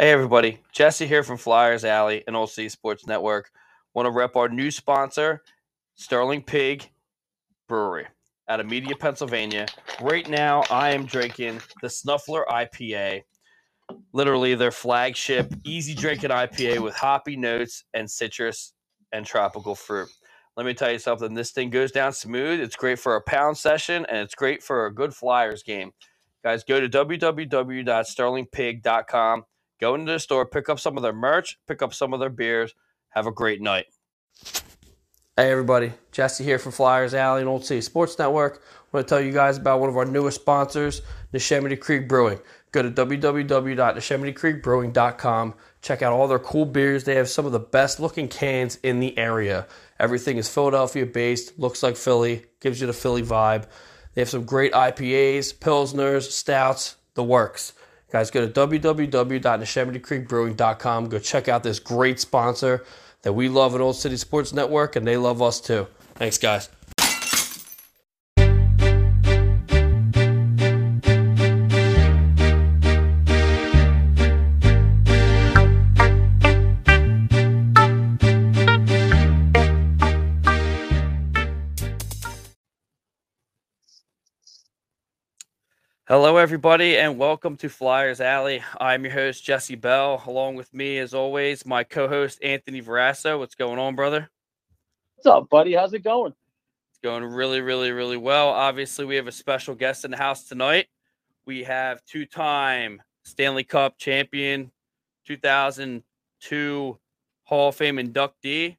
Hey, everybody. Jesse here from Flyers Alley and Old City Sports Network. Want to rep our new sponsor, Sterling Pig Brewery out of Media, Pennsylvania. Right now, I am drinking the Snuffler IPA, literally their flagship, easy drinking IPA with hoppy notes and citrus and tropical fruit. Let me tell you something. This thing goes down smooth. It's great for a pound session and it's great for a good Flyers game. Guys, go to www.sterlingpig.com. Go into the store, pick up some of their merch, pick up some of their beers. Have a great night. Hey, everybody. Jesse here from Flyers Alley and Old City Sports Network. I want to tell you guys about one of our newest sponsors, Neshaminy Creek Brewing. Go to www.neshaminycreekbrewing.com. Check out all their cool beers. They have some of the best looking cans in the area. Everything is Philadelphia based, looks like Philly, gives you the Philly vibe. They have some great IPAs, Pilsners, Stouts, the works. Guys, go to www.neshaminycreekbrewing.com. Go check out this great sponsor that we love at Old City Sports Network, and they love us too. Thanks, guys. Hello, everybody, and welcome to Flyers Alley. I'm your host, Jesse Bell. Along with me, as always, my co host, Anthony Verasso. What's going on, brother? What's up, buddy? How's it going? It's going really, really, really well. Obviously, we have a special guest in the house tonight. We have two time Stanley Cup champion, 2002 Hall of Fame inductee,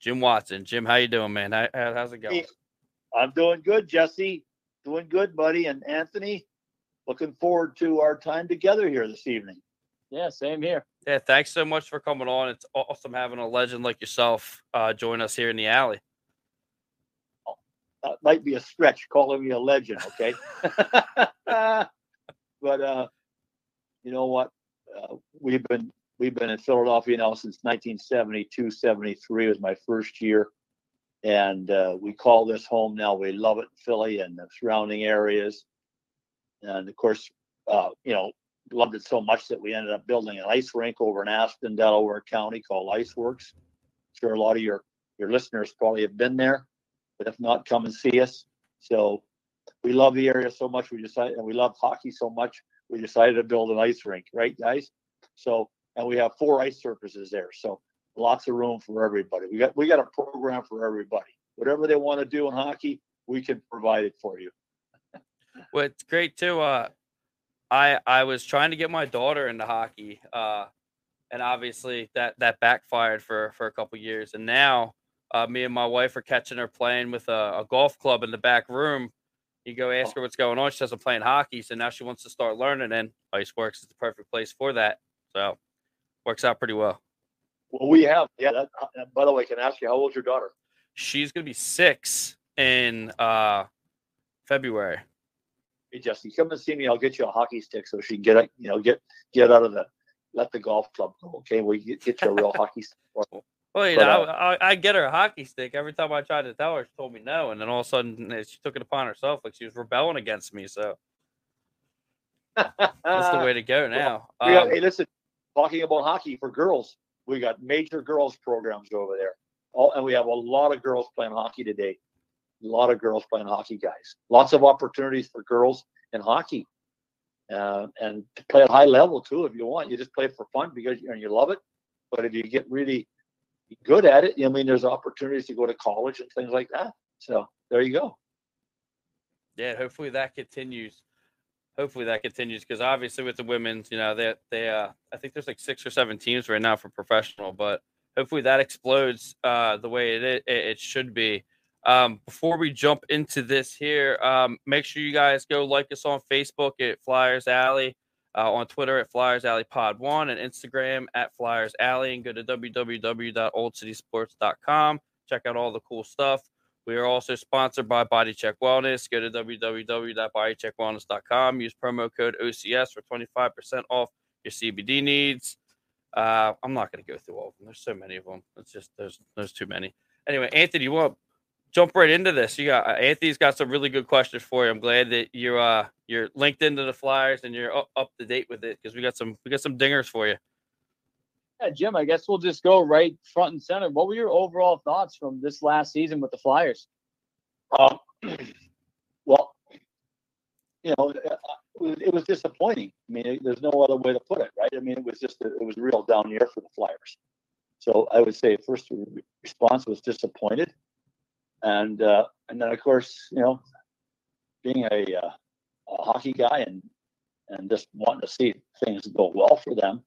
Jim Watson. Jim, how you doing, man? How, how's it going? I'm doing good, Jesse. Doing good, buddy. And Anthony, looking forward to our time together here this evening. Yeah, same here. Yeah, thanks so much for coming on. It's awesome having a legend like yourself uh, join us here in the alley. Oh, that might be a stretch calling me a legend, okay? but uh, you know what? Uh, we've been we've been in Philadelphia now since 1972, 73 was my first year and uh, we call this home now. We love it Philly and the surrounding areas, and of course, uh, you know, loved it so much that we ended up building an ice rink over in Aston, Delaware County, called Iceworks. I'm sure a lot of your your listeners probably have been there, but if not, come and see us. So we love the area so much. We decided, and we love hockey so much. We decided to build an ice rink, right, guys? So, and we have four ice surfaces there. So lots of room for everybody. We got we got a program for everybody. Whatever they want to do in hockey, we can provide it for you. it's great too. Uh, I I was trying to get my daughter into hockey, uh, and obviously that that backfired for for a couple years. And now uh, me and my wife are catching her playing with a, a golf club in the back room. You go ask her what's going on. She says I'm playing hockey, so now she wants to start learning. And Iceworks is the perfect place for that. So works out pretty well. Well, we have. Yeah. That, uh, by the way, can I ask you how old's your daughter? She's gonna be six in uh February. Hey Jesse, come and see me. I'll get you a hockey stick so she can get you know get get out of the let the golf club go. Okay, we get, get you a real hockey stick. Well, you but, know, uh, I, I, get her a hockey stick every time I tried to tell her. She told me no, and then all of a sudden eh, she took it upon herself, like she was rebelling against me. So that's the way to go now. Well, um, hey, listen, talking about hockey for girls, we got major girls programs over there. All, and we have a lot of girls playing hockey today. A lot of girls playing hockey, guys. Lots of opportunities for girls in hockey. Uh, and to play at high level too, if you want. You just play for fun because you, you love it. But if you get really good at it, I mean, there's opportunities to go to college and things like that. So there you go. Yeah, hopefully that continues hopefully that continues because obviously with the women's, you know, they they uh, I think there's like six or seven teams right now for professional, but hopefully that explodes uh, the way it, it, it should be. Um, before we jump into this here, um, make sure you guys go like us on Facebook at Flyers Alley, uh, on Twitter at Flyers Alley Pod One, and Instagram at Flyers Alley, and go to www.oldcitysports.com. Check out all the cool stuff. We are also sponsored by Body Check Wellness. Go to www.bodycheckwellness.com. Use promo code OCS for 25% off your CBD needs. Uh, I'm not going to go through all of them. There's so many of them. It's just there's there's too many. Anyway, Anthony, you want jump right into this. You got uh, Anthony's got some really good questions for you. I'm glad that you're uh you're linked into the Flyers and you're up, up to date with it because we got some we got some dingers for you. Yeah, Jim, I guess we'll just go right front and center. What were your overall thoughts from this last season with the Flyers? Um, well, you know, uh, uh, it was disappointing. I mean, there's no other way to put it, right? I mean, it was just a, it was real down year for the Flyers. So I would say first response was disappointed, and uh, and then of course you know, being a, uh, a hockey guy and and just wanting to see things go well for them,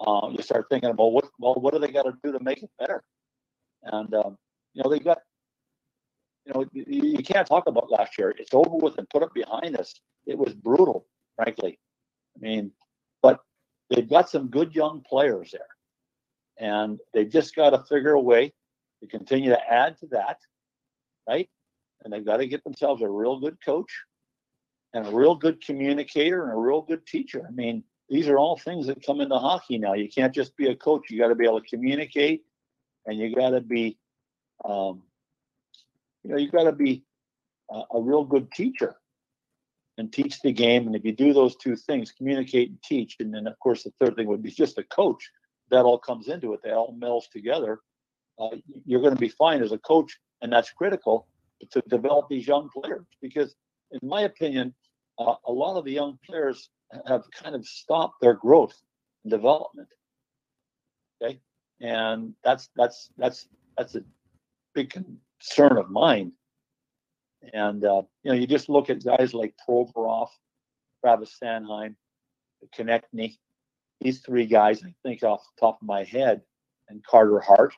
uh, you start thinking about what well what do they got to do to make it better, and um, you know they got you know you, you can't talk about last year. It's over with and put it behind us. It was brutal, frankly. I mean, but they've got some good young players there and they've just got to figure a way to continue to add to that, right? And they've got to get themselves a real good coach and a real good communicator and a real good teacher. I mean, these are all things that come into hockey now. You can't just be a coach. You got to be able to communicate, and you got to be, um, you know, you got to be a, a real good teacher and teach the game. And if you do those two things, communicate and teach, and then of course the third thing would be just a coach that all comes into it. They all melds together. Uh, you're going to be fine as a coach, and that's critical to develop these young players. Because, in my opinion, uh, a lot of the young players have kind of stopped their growth and development. Okay, and that's that's that's that's a big concern of mine. And uh, you know, you just look at guys like Provorov, Travis Sanheim, Konecny, these three guys, I think off the top of my head, and Carter Hart,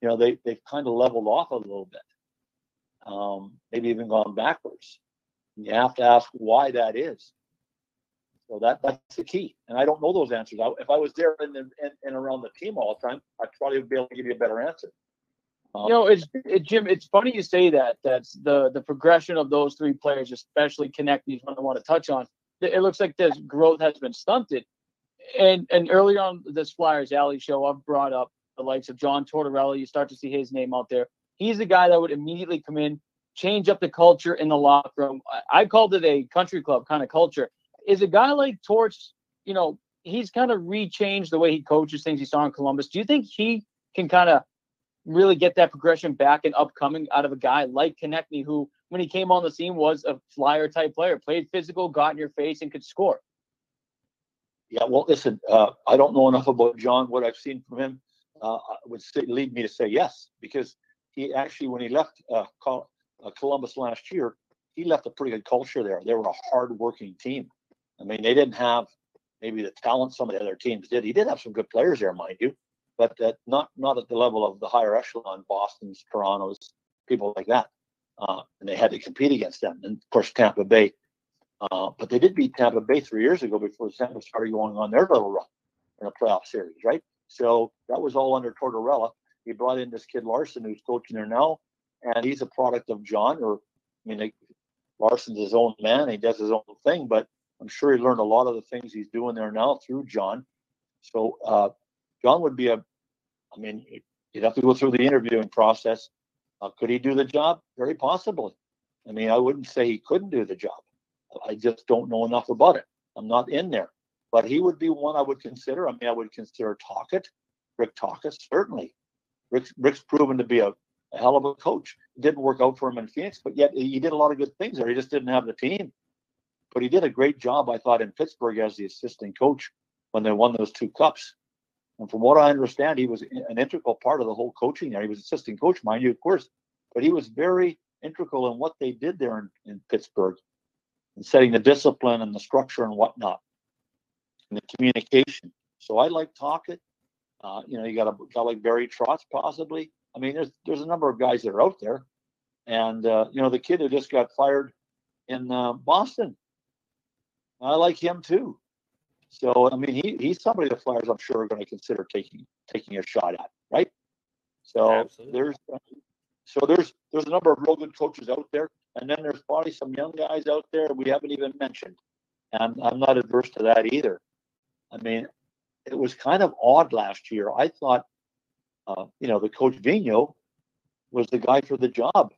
you know, they they've kind of leveled off a little bit, um, maybe even gone backwards. You have to ask why that is. So that that's the key, and I don't know those answers. I, if I was there and in, in, around the team all the time, I probably would be able to give you a better answer. You know, it's it, Jim. It's funny you say that. That's the the progression of those three players, especially Konecny, is one I want to touch on. It looks like this growth has been stunted and and earlier on this Flyers Alley show, I've brought up the likes of John Tortorella. You start to see his name out there. He's the guy that would immediately come in, change up the culture in the locker room. I called it a country club kind of culture. Is a guy like Torch, you know, he's kind of rechanged the way he coaches things he saw in Columbus. Do you think he can kind of really get that progression back and upcoming out of a guy like Konecny, who, when he came on the scene, was a flyer type player, played physical, got in your face, and could score? Yeah, well, listen, uh, I don't know enough about John. What I've seen from him uh, would say, lead me to say yes, because he actually, when he left uh, Col- uh, Columbus last year, he left a pretty good culture there. They were a hard-working team. I mean, they didn't have maybe the talent some of the other teams did. He did have some good players there, mind you, but not not at the level of the higher echelon, Boston's, Toronto's, people like that. Uh, and they had to compete against them. And of course, Tampa Bay uh, but they did beat Tampa Bay three years ago before Tampa started going on their little run in a playoff series, right? So that was all under Tortorella. He brought in this kid Larsen, who's coaching there now, and he's a product of John. Or I mean, they, Larsen's his own man; he does his own thing. But I'm sure he learned a lot of the things he's doing there now through John. So uh, John would be a, I mean, you'd have to go through the interviewing process. Uh, could he do the job? Very possibly. I mean, I wouldn't say he couldn't do the job. I just don't know enough about it. I'm not in there. But he would be one I would consider. I mean, I would consider Tocchet, Rick Tocchet, certainly. Rick's, Rick's proven to be a, a hell of a coach. It didn't work out for him in Phoenix, but yet he did a lot of good things there. He just didn't have the team. But he did a great job, I thought, in Pittsburgh as the assistant coach when they won those two cups. And from what I understand, he was an integral part of the whole coaching there. He was assistant coach, mind you, of course, but he was very integral in what they did there in, in Pittsburgh and setting the discipline and the structure and whatnot, and the communication. So I like Tocchet. Uh, you know, you got a guy like Barry Trotz, possibly. I mean, there's there's a number of guys that are out there, and uh, you know, the kid who just got fired in uh, Boston, I like him too. So I mean, he he's somebody the Flyers I'm sure are going to consider taking taking a shot at, right? So Absolutely. there's so there's there's a number of real good coaches out there. And then there's probably some young guys out there we haven't even mentioned. And I'm, I'm not adverse to that either. I mean, it was kind of odd last year. I thought, uh, you know, the coach Vigneault was the guy for the job.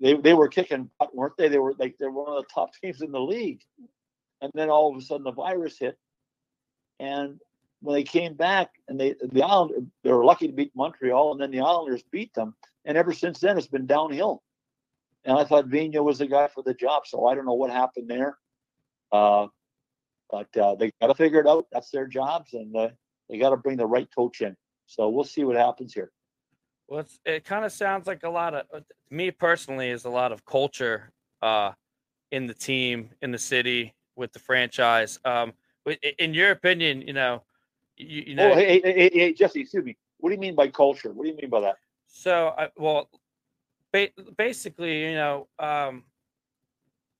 They they were kicking butt, weren't they? They were like they're one of the top teams in the league. And then all of a sudden the virus hit. And when they came back and they the island they were lucky to beat Montreal and then the Islanders beat them. And ever since then it's been downhill. And I thought Vigneault was the guy for the job. So I don't know what happened there. Uh, but uh, they got to figure it out. That's their jobs, and uh, they got to bring the right coach in. So we'll see what happens here. Well, it kind of sounds like a lot of uh, me personally is a lot of culture uh, in the team, in the city, with the franchise. Um, in your opinion, you know, you, you know. Oh, hey, hey, hey, Jesse, excuse me. What do you mean by culture? What do you mean by that? So, I, well, ba- basically, you know, um,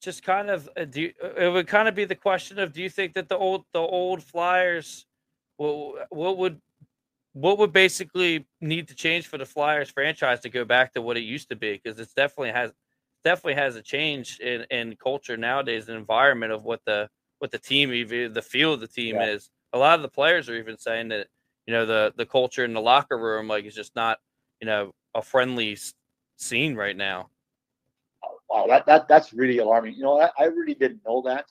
just kind of uh, do you, uh, it would kind of be the question of do you think that the old the old Flyers, well, what would what would basically need to change for the Flyers franchise to go back to what it used to be? Because it's definitely has definitely has a change in, in culture nowadays, the environment of what the what the team even the feel of the team yeah. is. A lot of the players are even saying that you know the the culture in the locker room like is just not you know a friendly scene right now. Wow, that, that that's really alarming. You know, I, I really didn't know that.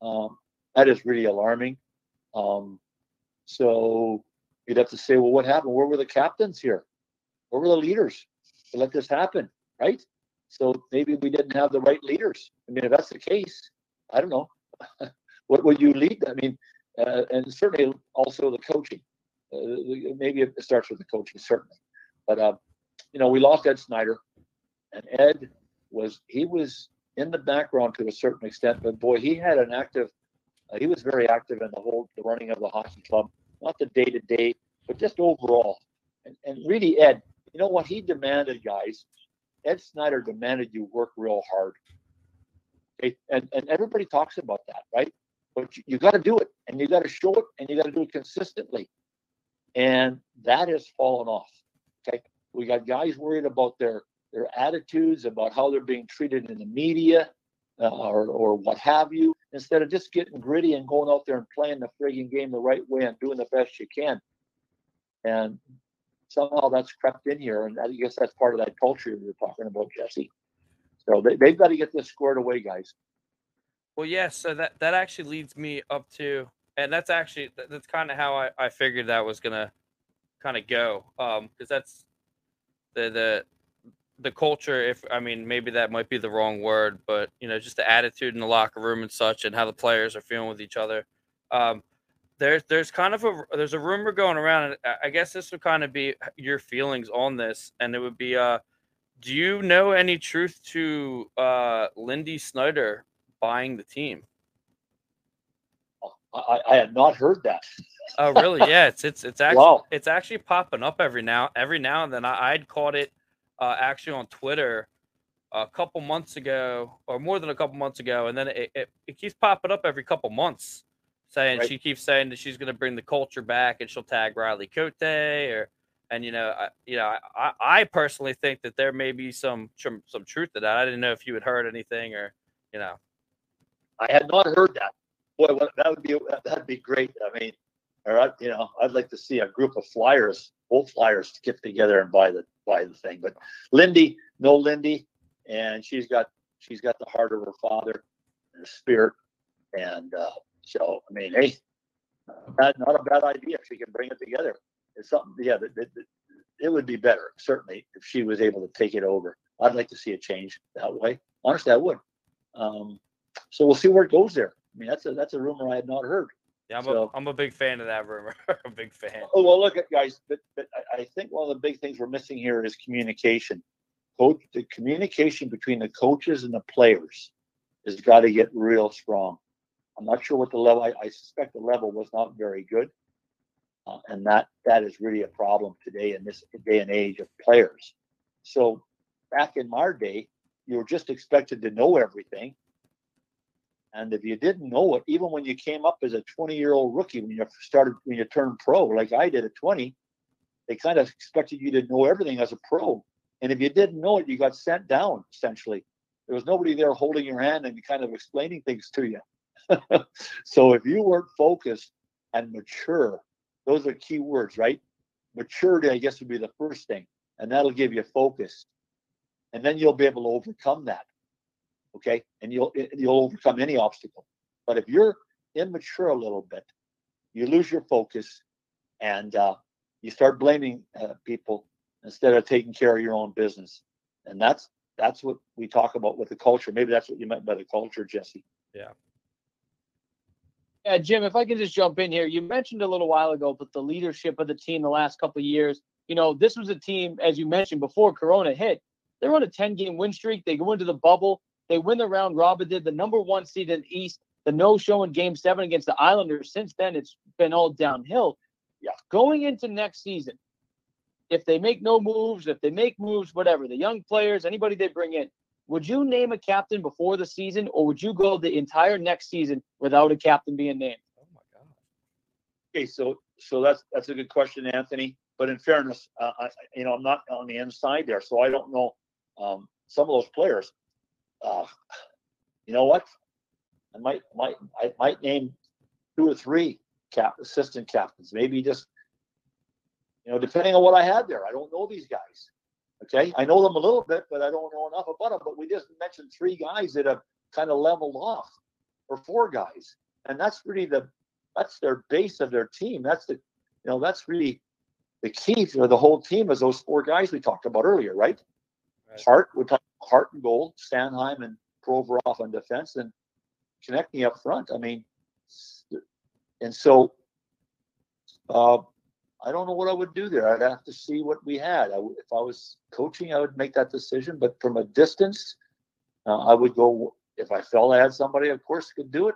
Um, that is really alarming. Um, so you'd have to say, well, what happened? Where were the captains here? Where were the leaders to let this happen? Right? So maybe we didn't have the right leaders. I mean, if that's the case, I don't know. what would you lead? I mean, uh, and certainly also the coaching. Uh, maybe it starts with the coaching, certainly. But uh, you know, we lost Ed Snider, and Ed was he was in the background to a certain extent, but boy, he had an active. Uh, he was very active in the whole the running of the hockey club, not the day to day, but just overall. And, and really, Ed, you know what he demanded, guys? Ed Snider demanded you work real hard. Okay? And, and everybody talks about that, right? But you, you got to do it and you got to show it and you got to do it consistently. And that has fallen off. Okay. We got guys worried about their their attitudes, about how they're being treated in the media uh, or, or what have you, instead of just getting gritty and going out there and playing the frigging game the right way and doing the best you can. And somehow that's crept in here, and I guess that's part of that culture you're talking about, Jesse. So they, they've got to get this squared away, guys. Well, yes. Yeah, so that that actually leads me up to, and that's actually that's kind of how I, I figured that was gonna kind of go, um, because that's the the the culture. If I mean, maybe that might be the wrong word, but you know, just the attitude in the locker room and such, and how the players are feeling with each other. Um, there's there's kind of a there's a rumor going around, and I guess this would kind of be your feelings on this, and it would be uh, do you know any truth to uh Lindy Snider buying the team? I, I had not heard that. oh really? Yeah, it's it's it's actually wow. it's actually popping up every now every now and then. I, I'd caught it uh, actually on Twitter a couple months ago, or more than a couple months ago, and then it, it, it keeps popping up every couple months saying right. she keeps saying that she's going to bring the culture back and she'll tag Riley Cote or and you know I, you know I, I personally think that there may be some, some some truth to that. I didn't know if you had heard anything or you know. I had not heard that. Boy, that would be that'd be great. I mean, or I, you know, I'd like to see a group of flyers, both flyers, get together and buy the buy the thing. But Lindy, no Lindy, and she's got she's got the heart of her father and the spirit, and uh, so, I mean, hey, not, not a bad idea if she can bring it together. It's something, yeah, that, that, that, it would be better, certainly, if she was able to take it over. I'd like to see a change that way. Honestly, I would. Um, so we'll see where it goes there. I mean, that's a that's a rumor I had not heard. Yeah, I'm, so, a, I'm a big fan of that rumor. a big fan. Oh well, look at guys, but, but I think one of the big things we're missing here is communication. Coach, the communication between the coaches and the players has got to get real strong. I'm not sure what the level. I, I suspect the level was not very good, uh, and that that is really a problem today in this day and age of players. So back in our day, you were just expected to know everything, and if you didn't know it, even when you came up as a 20 year old rookie, when you started when you turned pro, like I did at 20, they kind of expected you to know everything as a pro. And if you didn't know it, you got sent down essentially. There was nobody there holding your hand and kind of explaining things to you. so if you weren't focused and mature, those are key words, right? Maturity, I guess, would be the first thing, and that'll give you focus. and then you'll be able to overcome that. Okay, and you'll you'll overcome any obstacle. But if you're immature a little bit, you lose your focus, and uh, you start blaming uh, people instead of taking care of your own business. And that's that's what we talk about with the culture. Maybe that's what you meant by the culture, Jesse. Yeah. Yeah, Jim, if I can just jump in here, you mentioned a little while ago, but the leadership of the team the last couple of years, you know, this was a team, as you mentioned before Corona hit, they're on a 10 game win streak. They go into the bubble, they win the round robin, did the number one seed in the East, the no show in game seven against the Islanders. Since then, it's been all downhill. Yeah. Going into next season, if they make no moves, if they make moves, whatever, the young players, anybody they bring in, would you name a captain before the season, or would you go the entire next season without a captain being named? Oh my god. Okay, so so that's that's a good question, Anthony. But in fairness, uh, I, you know, I'm not on the inside there, so I don't know um, some of those players. Uh, you know what? I might might I might name two or three cap assistant captains, maybe just you know, depending on what I had there. I don't know these guys. Okay, I know them a little bit, but I don't know enough about them. But we just mentioned three guys that have kind of leveled off, or four guys, and that's really the that's their base of their team. That's the you know that's really the key for the whole team is those four guys we talked about earlier, right? Right. Hart, we talked Hart and goal, Sanheim and Provorov on defense, and Konecny up front. I mean, and so uh, I don't know what I would do there. I'd have to see what we had. I, if I was coaching, I would make that decision. But from a distance, uh, I would go. If I felt I had somebody, of course, could do it.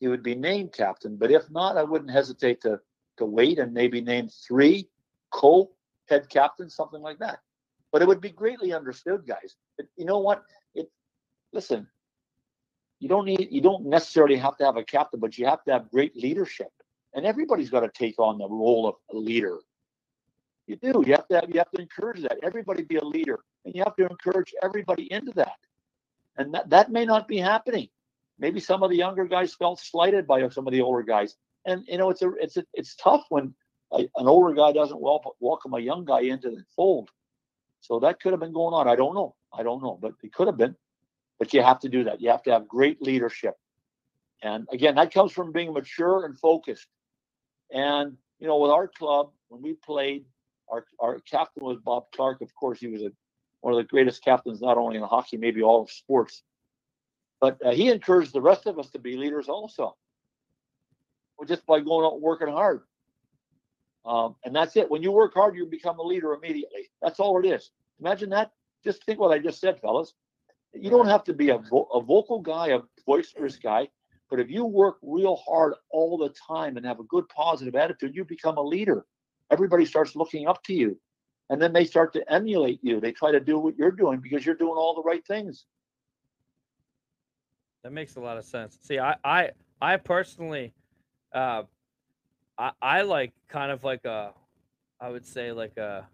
He would be named captain. But if not, I wouldn't hesitate to to wait and maybe name three co head captains, something like that. But it would be greatly understood, guys. It, you know what? It listen. You don't need. You don't necessarily have to have a captain, but you have to have great leadership and everybody's got to take on the role of a leader. You do. You have to have, you have to encourage that. Everybody be a leader, and you have to encourage everybody into that. And that that may not be happening. Maybe some of the younger guys felt slighted by some of the older guys, and you know it's a it's a, it's tough when a, an older guy doesn't wel- welcome a young guy into the fold. So that could have been going on. I don't know. I don't know, but it could have been. But you have to do that. You have to have great leadership. And again, that comes from being mature and focused. And you know, with our club, when we played, our our captain was Bob Clarke. Of course, he was a, one of the greatest captains, not only in hockey, maybe all of sports. But uh, he encouraged the rest of us to be leaders also, well, just by going out and working hard. Um, and that's it. When you work hard, you become a leader immediately. That's all it is. Imagine that. Just think what I just said, fellas. You don't have to be a, vo- a vocal guy, a boisterous guy. But if you work real hard all the time and have a good positive attitude, you become a leader. Everybody starts looking up to you. And then they start to emulate you. They try to do what you're doing because you're doing all the right things. That makes a lot of sense. See, I I I personally uh I I like kind of like a I would say like a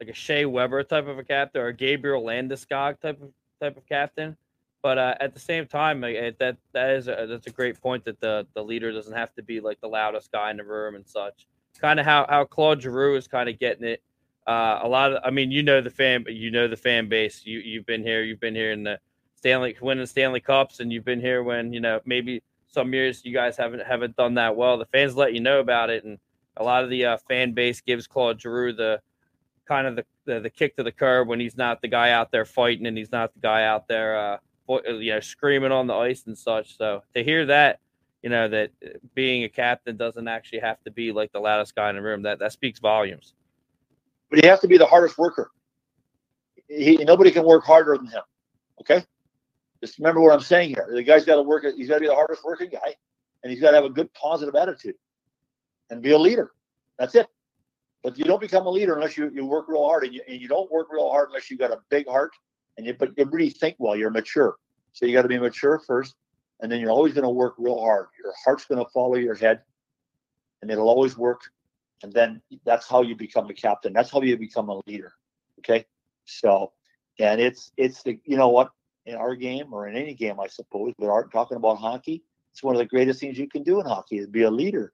like a Shea Weber type of a captain or a Gabriel Landeskog type of type of captain. But uh, at the same time, that that is a, that's a great point that the the leader doesn't have to be like the loudest guy in the room and such. Kind of how how Claude Giroux is kind of getting it. Uh, a lot of, I mean, you know the fan, you know the fan base. You you've been here, you've been here in the Stanley winning Stanley Cups, and you've been here when you know maybe some years you guys haven't haven't done that well. The fans let you know about it, and a lot of the uh, fan base gives Claude Giroux the kind of the, the the kick to the curb when he's not the guy out there fighting and he's not the guy out there uh, you know screaming on the ice and such. So to hear that, you know that uh, being a captain doesn't actually have to be like the loudest guy in the room. That that speaks volumes. But he has to be the hardest worker. He, nobody can work harder than him. Okay? Just remember what I'm saying here. The guy's got to work, he's got to be the hardest working guy, and he's got to have a good positive attitude and be a leader. That's it. But you don't become a leader unless you, you work real hard, and you, and you don't work real hard unless you got a big heart and you but you really think well. You're mature, so you got to be mature first, and then you're always going to work real hard. Your heart's going to follow your head, and it'll always work. And then that's how you become a captain. That's how you become a leader. Okay, so and it's it's the you know what in our game or in any game I suppose, but art talking about hockey, it's one of the greatest things you can do in hockey is be a leader.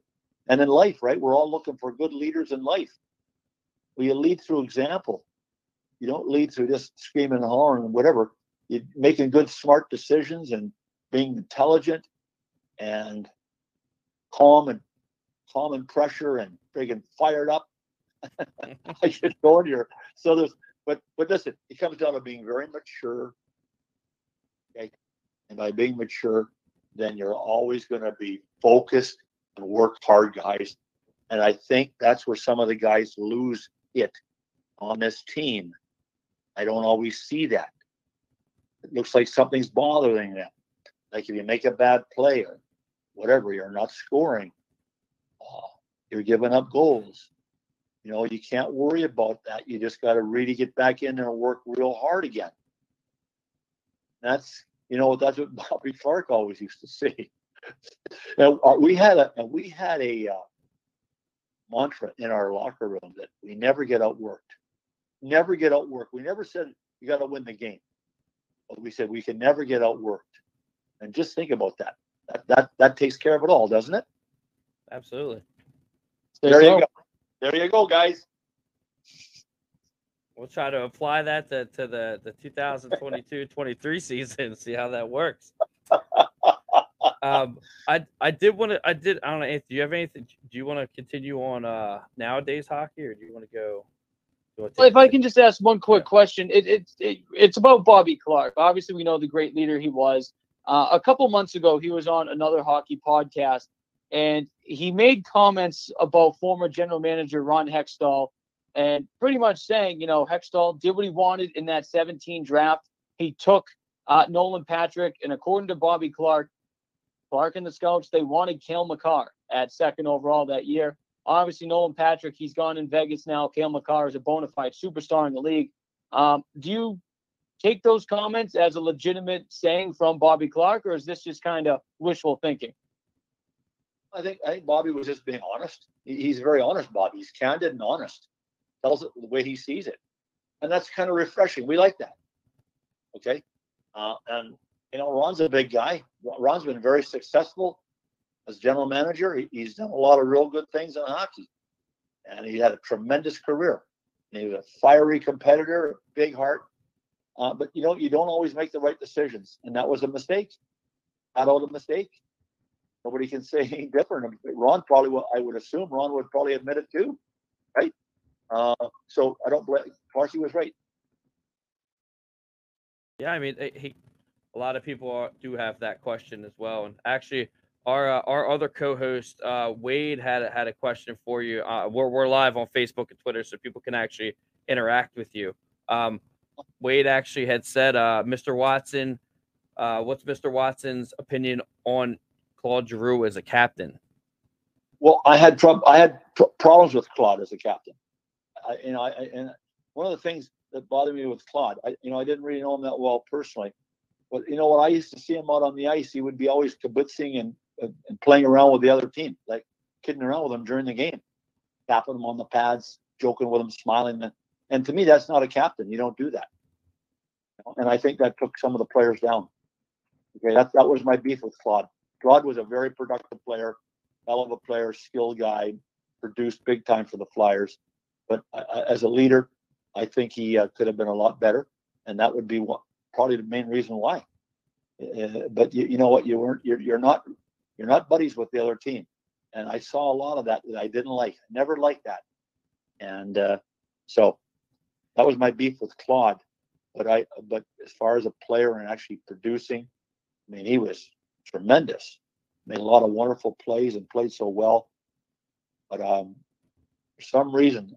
And in life, right? We're all looking for good leaders in life. Well, you lead through example. you don't lead through just screaming and hollering and whatever. You're making good, smart decisions and being intelligent and calm and calm and pressure and friggin' fired up. I should go in here. So there's, but but listen, it comes down to being very mature. Okay, and by being mature, then you're always going to be focused and work hard, guys. And I think that's where some of the guys lose it on this team. I don't always see that. It looks like something's bothering them. Like if you make a bad play or whatever, you're not scoring. Oh, you're giving up goals. You know, you can't worry about that. You just got to really get back in and work real hard again. That's you know that's what Bobby Clarke always used to say. now, uh, we had a we had a uh, mantra in our locker room that we never get outworked. Never get outworked. We never said you got to win the game. But we said we can never get outworked. And just think about that. That that that takes care of it all, doesn't it? Absolutely. There you go. There you go, guys. We'll try to apply that to, to the, the 2022-23 season, see how that works. um, I I did want to I did I don't know. Anthony, do you have anything? Do you want to continue on uh nowadays hockey, or do you want to go? Well, if I can just ask one quick question, it, it, it it's about Bobby Clarke. Obviously, we know the great leader he was. Uh, a couple months ago, he was on another hockey podcast, and he made comments about former general manager Ron Hextall, and pretty much saying, you know, Hextall did what he wanted in that 17 draft. He took uh, Nolan Patrick, and according to Bobby Clarke, Clarke and the scouts, they wanted Cale Makar at second overall that year. Obviously, Nolan Patrick, he's gone in Vegas now. Cale Makar is a bona fide superstar in the league. Um, do you take those comments as a legitimate saying from Bobby Clarke, or is this just kind of wishful thinking? I think I think Bobby was just being honest. He's very honest, Bobby. He's candid and honest. Tells it the way he sees it, and that's kind of refreshing. We like that. Okay, uh, and you know, Ron's a big guy. Ron's been very successful as general manager. He, he's done a lot of real good things in hockey, and he had a tremendous career. And he was a fiery competitor, big heart. Uh, but you know, you don't always make the right decisions, and that was a mistake. Had all the mistake. Nobody can say any different. Ron probably, I would assume, Ron would probably admit it too, right? Uh, so I don't blame. Clarky was right. Yeah, I mean, he a lot of people are, do have that question as well. And actually, our uh, our other co-host uh, Wade had had a question for you. Uh, we're we're live on Facebook and Twitter, so people can actually interact with you. Um, Wade actually had said, uh, "Mr. Watson, uh, what's Mr. Watson's opinion on Claude Giroux as a captain?" Well, I had trouble. I had pr- problems with Claude as a captain. I, you know, I, and one of the things that bothered me with Claude, I, you know, I didn't really know him that well personally. But you know what? I used to see him out on the ice. He would be always kibitzing and, and playing around with the other team, like kidding around with them during the game, tapping them on the pads, joking with them, smiling. And to me, that's not a captain. You don't do that. And I think that took some of the players down. Okay, that that was my beef with Claude. Claude was a very productive player, hell of a player, skilled guy, produced big time for the Flyers. But as a leader, I think he uh, could have been a lot better, and that would be what probably the main reason why. Uh, but you, you know what? You weren't. You're, you're not. You're not buddies with the other team, and I saw a lot of that that I didn't like. I never liked that, and uh, so that was my beef with Claude. But I. But as far as a player and actually producing, I mean, he was tremendous. Made a lot of wonderful plays and played so well. But um, for some reason,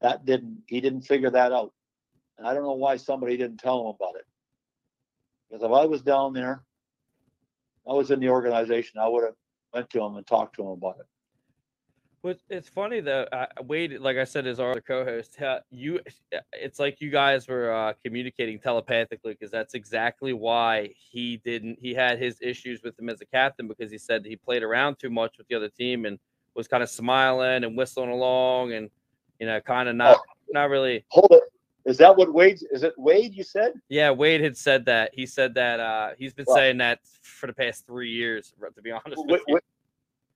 that didn't. He didn't figure that out, and I don't know why somebody didn't tell him about it. Because if I was down there, I was in the organization, I would have went to him and talked to him about it. But it's funny though. Uh, Wade, like I said, is our co-host. Uh, you, it's like you guys were uh, communicating telepathically because that's exactly why he didn't. He had his issues with him as a captain because he said he played around too much with the other team and was kind of smiling and whistling along and you know, kind of not oh, not really. Hold it. Is that what Wade? Is it Wade? You said? Yeah, Wade had said that. He said that uh, he's been saying that for the past three years. To be honest, Wade,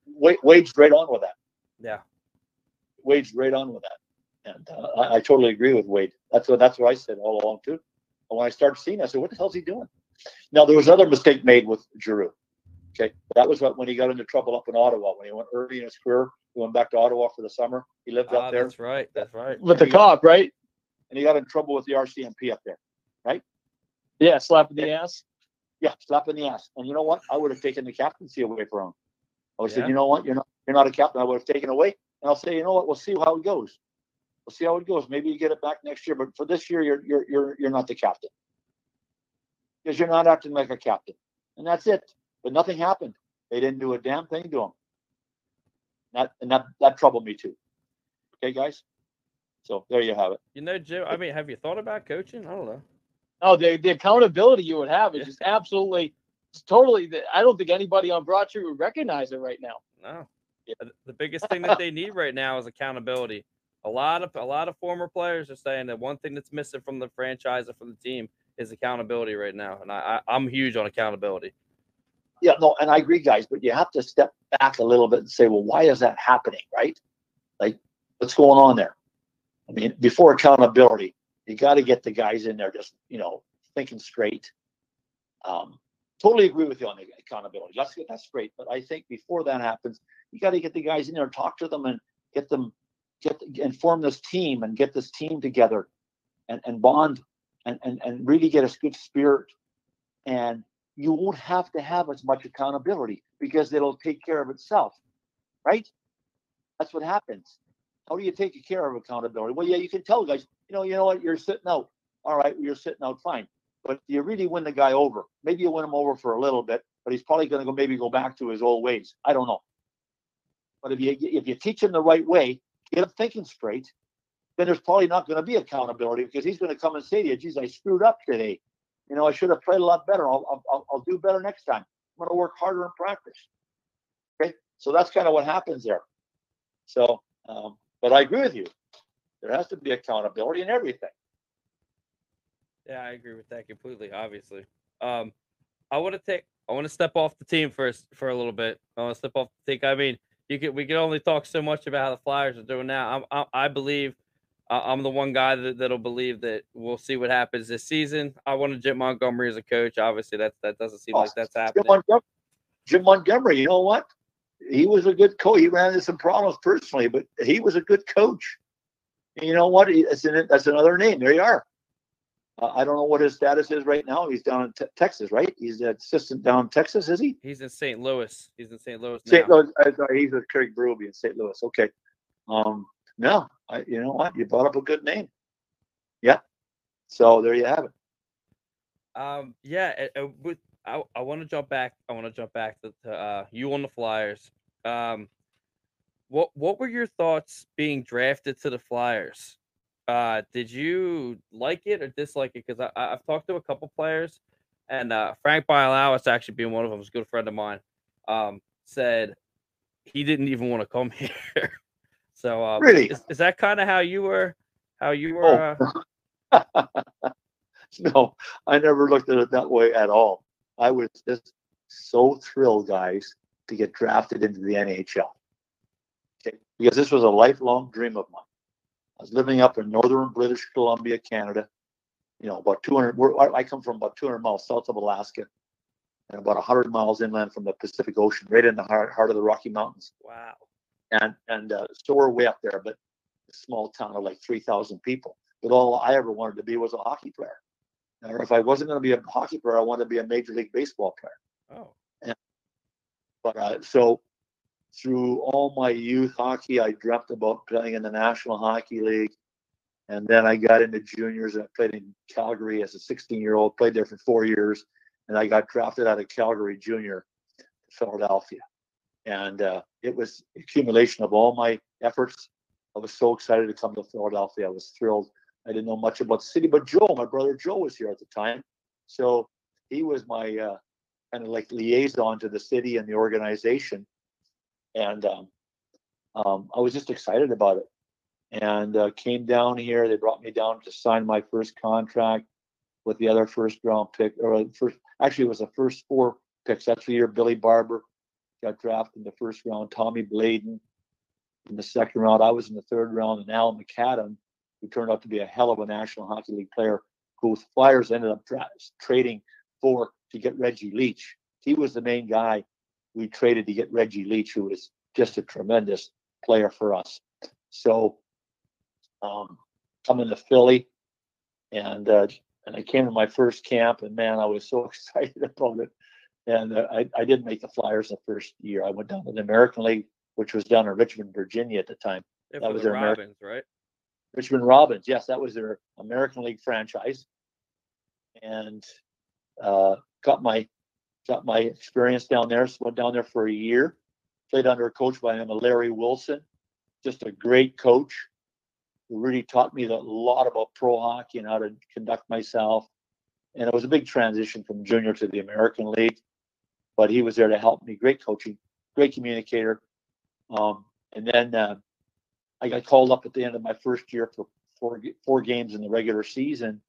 Wade, Wade's right on with that. Yeah, Wade's right on with that. And uh, I, I totally agree with Wade. That's what that's what I said all along too. And when I started seeing, it, I said, "What the hell's he doing?" Now there was another mistake made with Giroux. Okay, that was what when he got into trouble up in Ottawa when he went early in his career. He went back to Ottawa for the summer. He lived Ah, up there, that's right. That's right. With the cop, right? and he got in trouble with the RCMP up there. Right? Yeah, slapping the ass. Yeah, slap in the ass. And you know what? I would have taken the captaincy away from him. I would have Yeah. said, you know what? You're not you're not a captain. I would have taken away. And I'll say, you know what? We'll see how it goes. We'll see how it goes. Maybe you get it back next year, but for this year, you're you're you're you're not the captain. Because you're not acting like a captain. And that's it. But nothing happened. They didn't do a damn thing to him. That and that that troubled me too. Okay, guys? So there you have it. You know, Joe. I mean, have you thought about coaching? I don't know. Oh, the the accountability you would have is just absolutely, it's totally. I don't think anybody on Broad Street would recognize it right now. No. Uh, The biggest thing that they need right now is accountability. A lot of a lot of former players are saying that one thing that's missing from the franchise or from the team is accountability right now, and I, I I'm huge on accountability. Yeah, no, and I agree, guys, but you have to step back a little bit and say, well, why is that happening, right? Like, what's going on there? I mean, before accountability, you got to get the guys in there just, you know, thinking straight. Um, totally agree with you on accountability. Let's get that straight. But I think before that happens, you got to get the guys in there, talk to them, and get them, get and form this team and get this team together, and and bond, and and and really get a good spirit, and you won't have to have as much accountability because it'll take care of itself, right? That's what happens. How do you take care of accountability? Well, yeah, you can tell guys, you know, you know what, you're sitting out. All right, you're sitting out fine. But you really win the guy over? Maybe you win him over for a little bit, but he's probably going to go maybe go back to his old ways. I don't know. But if you if you teach him the right way, get him thinking straight, then there's probably not going to be accountability because he's going to come and say to you, "Geez, I screwed up today. You know, I should have played a lot better. I'll I'll, I'll- do better next time. I'm going to work harder in practice." Okay, so that's kind of what happens there. So, um, but I agree with you. There has to be accountability in everything. Yeah, I agree with that completely. Obviously, um, I want to take. I want to step off the team first for a little bit. I want to step off the team. I mean, you can we can only talk so much about how the Flyers are doing now. I'm, I, I believe I'm the one guy that, that'll believe that we'll see what happens this season. I wanted Jim Montgomery as a coach. Obviously, that that doesn't seem like that's Jim happening. Montgomery, Jim Montgomery, you know what? He was a good coach. He ran into some problems personally, but he was a good coach. And you know what? That's, an, that's another name. There you are. Uh, I don't know what his status is right now. He's down in te- Texas, right? He's an assistant down in Texas, is he? He's in St. Louis. He's in St. Louis St. Louis. uh, sorry, he's with Craig Berube in St. Louis. Okay. Um, no, I, you know what? You brought up a good name. Yeah. So there you have it. Um, yeah, uh, uh, with I, I want to jump back. I want to jump back to, to uh, you on the Flyers. Um, what what were your thoughts being drafted to the Flyers? Uh, did you like it or dislike it? Because I, I've talked to a couple players, and uh, Frank Bialowicz actually being one of them, is a good friend of mine. Um, said he didn't even want to come here. So uh, Really? is, is that kind of how you were? How you were? Oh. Uh, no, I never looked at it that way at all. I was just so thrilled, guys, to get drafted into the NHL. Okay, because this was a lifelong dream of mine. I was living up in northern British Columbia, Canada. You know, about 200. We're, I I come from about 200 miles south of Alaska, and about 100 miles inland from the Pacific Ocean, right in the heart, heart of the Rocky Mountains wow. And and uh, so we're way up there, but a small town of like three thousand people. But all I ever wanted to be was a hockey player. Or if I wasn't going to be a hockey player, I wanted to be a major league baseball player. Oh. And, But uh, so through all my youth hockey, I dreamt about playing in the National Hockey League, and then I got into juniors and I played in Calgary as a 16 year old. Played there for four years, and I got drafted out of Calgary Junior, to Philadelphia, and uh, it was accumulation of all my efforts. I was so excited to come to Philadelphia. I was thrilled. I didn't know much about the city, but Joe, my brother Joe, was here at the time, so he was my uh, kind of like liaison to the city and the organization, and um, um, I was just excited about it. And uh, came down here. They brought me down to sign my first contract with the other first round pick, or first actually it was the first four picks. That's the year Billy Barber got drafted in the first round. Tommy Bladon, in the second round. I was in the third round, and Al McAdam, who turned out to be a hell of a National Hockey League player, who the Flyers ended up tra- trading for to get Reggie Leach. He was the main guy we traded to get Reggie Leach, who was just a tremendous player for us. So, um, coming to Philly, and uh, and I came to my first camp, and man, I was so excited about it. And uh, I, I didn't make the Flyers the first year. I went down to the American League, which was down in Richmond, Virginia at the time. Yeah, That was the their Robins, right? Richmond Robins, yes, that was their American League franchise, and uh, got my got my experience down there. So went down there for a year, played under a coach by the name of Larry Wilson, just a great coach who really taught me a lot about pro hockey and how to conduct myself. And it was a big transition from junior to the American League, but he was there to help me. Great coaching, great communicator. Um, and then uh, I got called up at the end of my first year for four four games in the regular season,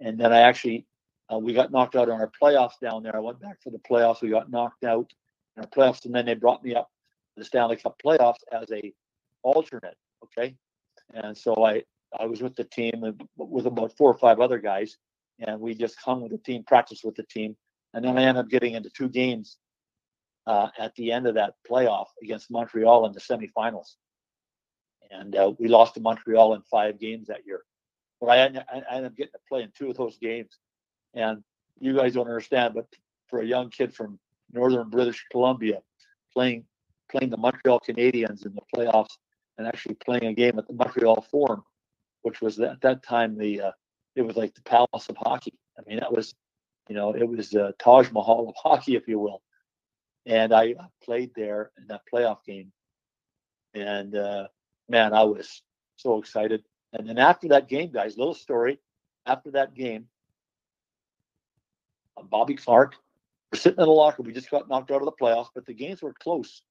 and then I actually uh, we got knocked out on our playoffs down there. I went back for the playoffs. We got knocked out in our playoffs, and then they brought me up to the Stanley Cup playoffs as a alternate. Okay, and so I I was with the team with about four or five other guys, and we just hung with the team, practiced with the team, and then I ended up getting into two games uh, at the end of that playoff against Montreal in the semifinals and uh, we lost to Montreal in five games that year. But I, ended- I ended up getting to play in two of those games, and you guys don't understand, but for a young kid from northern British Columbia, playing playing the Montreal Canadiens in the playoffs, and actually playing a game at the Montreal Forum, which was at that time the uh, it was like the palace of hockey. I mean, that was, you know, it was the Taj Mahal of hockey, if you will. And I played there in that playoff game, and uh, man, I was so excited. And then after that game, guys, little story. After that game, uh, Bobby Clarke, we're sitting in the locker. We just got knocked out of the playoffs, but the games were close.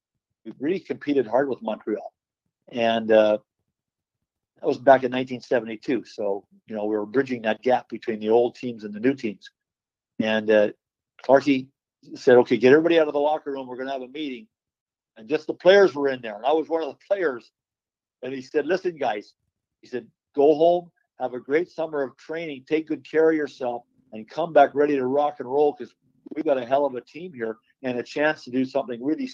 We really competed hard with Montreal, and uh, that was back in 1972. So you know we were bridging that gap between the old teams and the new teams. And uh, said, "Okay, get everybody out of the locker room. We're going to have a meeting." And just the players were in there, and I was one of the players. And he said, Listen, guys, he said, go home, have a great summer of training, take good care of yourself, and come back ready to rock and roll because we've got a hell of a team here and a chance to do something really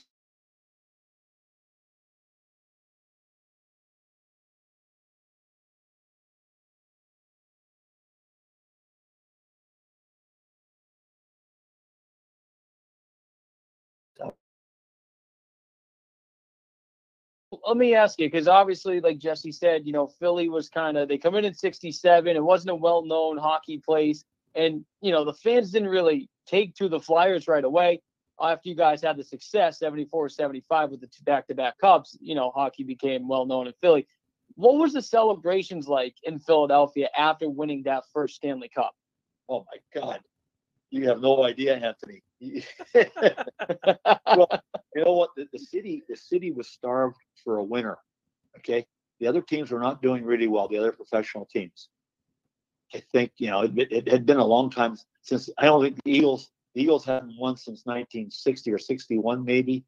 let me ask you because obviously like jesse said you know philly was kind of they come in in 67 it wasn't a well-known hockey place and you know the fans didn't really take to the flyers right away after you guys had the success 74 75 with the two back-to-back cups you know hockey became well known in philly what was the celebrations like in philadelphia after winning that first stanley cup Oh my God. You have no idea, Anthony. well, you know what? The, the city, the city was starved for a winner. Okay. The other teams were not doing really well, the other professional teams. I think, you know, it, it had been a long time since I don't think the Eagles, the Eagles hadn't won since 1960 or 61, maybe.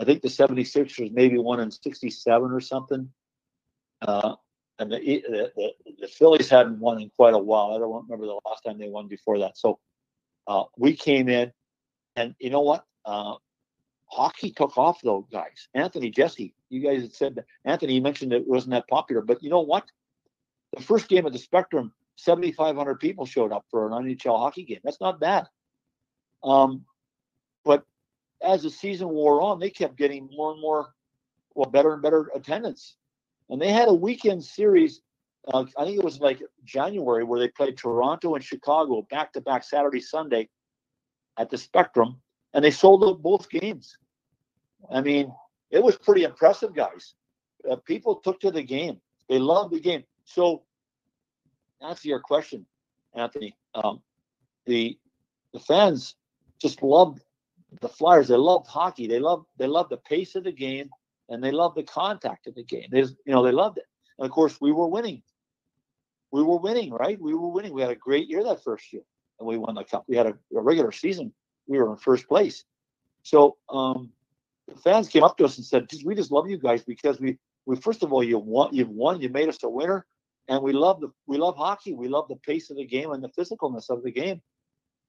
I think the 76ers maybe won in 67 or something. Uh, and the, the, the, the Phillies hadn't won in quite a while. I don't remember the last time they won before that. So uh, we came in, and you know what? Uh, hockey took off, though, guys. Anthony, Jesse, you guys had said that. Anthony, mentioned it wasn't that popular, but you know what? The first game of the Spectrum, 7,500 people showed up for an NHL hockey game. That's not bad. Um, but as the season wore on, they kept getting more and more, well, better and better attendance and they had a weekend series. Uh, I think it was like January where they played Toronto and Chicago back to back Saturday Sunday at the Spectrum, and they sold out both games. I mean, it was pretty impressive, guys. Uh, people took to the game. They loved the game. So, answer your question, Anthony. Um, the the fans just loved the Flyers. They loved hockey. They loved they loved the pace of the game and they loved the contact of the game. They, you know, they loved it. And of course, we were winning. We were winning, right? We were winning. We had a great year that first year, and we won the cup. We had a, a regular season. We were in first place. So, um, the fans came up to us and said, "We just love you guys because we we first of all you won you've won you made us a winner and we love the we love hockey we love the pace of the game and the physicalness of the game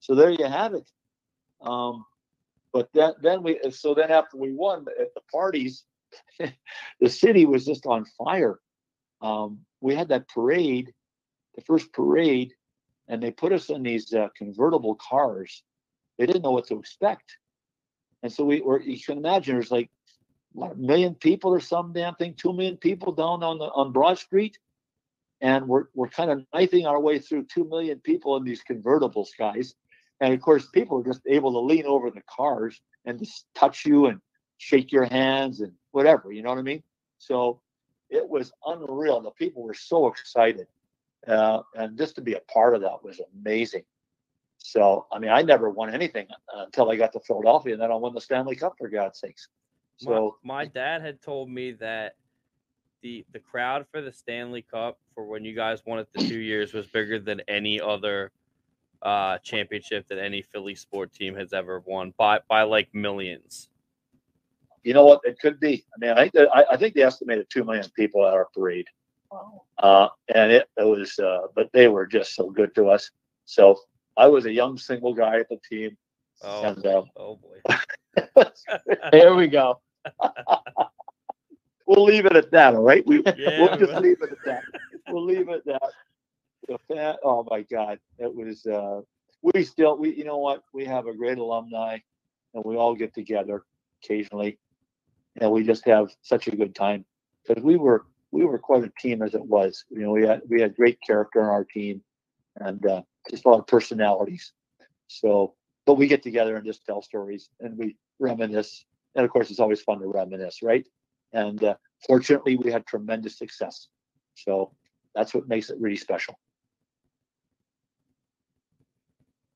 so there you have it um, but then then we so then after we won at the parties the city was just on fire um, we had that parade the first parade and they put us in these uh, convertible cars they didn't know what to expect and so we were you can imagine there's like a million people or some damn thing, two million people down on the on Broad Street, and we're we're kind of knifing our way through two million people in these convertibles, guys. And of course, people are just able to lean over the cars and just touch you and shake your hands and whatever, you know what I mean? So it was unreal. The people were so excited, uh, and just to be a part of that was amazing. So, I mean, I never won anything until I got to Philadelphia, and then I won the Stanley Cup for God's sakes. So my, my dad had told me that the the crowd for the Stanley Cup for when you guys won it the two years was bigger than any other uh, championship that any Philly sport team has ever won by by like millions. You know what? It could be. I mean, I think I, I think they estimated two million people at our parade. Wow. Uh, and it, it was, uh, but they were just so good to us. So I was a young single guy at the team. Oh, and, uh, oh boy. There we go. we'll leave it at that. All right. We, Yeah, we'll just well. leave it at that. We'll leave it at that. Fan, oh my God. It was, uh, we still, we, you know what? We have a great alumni and we all get together occasionally and we just have such a good time because we were, we were quite a team as it was. You know, we had, we had great character on our team and, uh, just a lot of personalities. So, but we get together and just tell stories and we reminisce. And of course, it's always fun to reminisce, right? And uh, fortunately, we had tremendous success. So that's what makes it really special.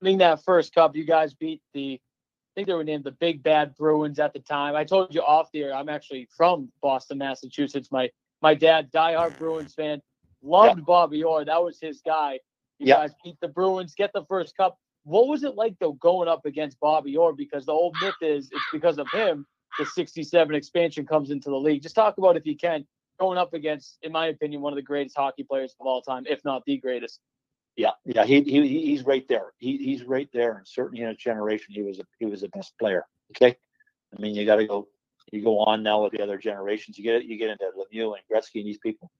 winning that first cup, you guys beat the, I think they were named the Big Bad Bruins at the time. I told you off the air, I'm actually from Boston, Massachusetts. My my dad, diehard Bruins fan, loved Bobby Orr. That was his guy. You Yeah. guys beat the Bruins, get the first cup. What was it like though going up against Bobby Orr? Because the old myth is it's because of him the 67 expansion comes into the league. Just talk about if you can going up against, in my opinion, one of the greatest hockey players of all time, if not the greatest. Yeah, yeah, he, he he- he's right there. He he's right there, and certainly in a generation, he was a, he was the best player. Okay, I mean, you got to go you go on now with the other generations. You get you get into Lemieux and Gretzky and these people.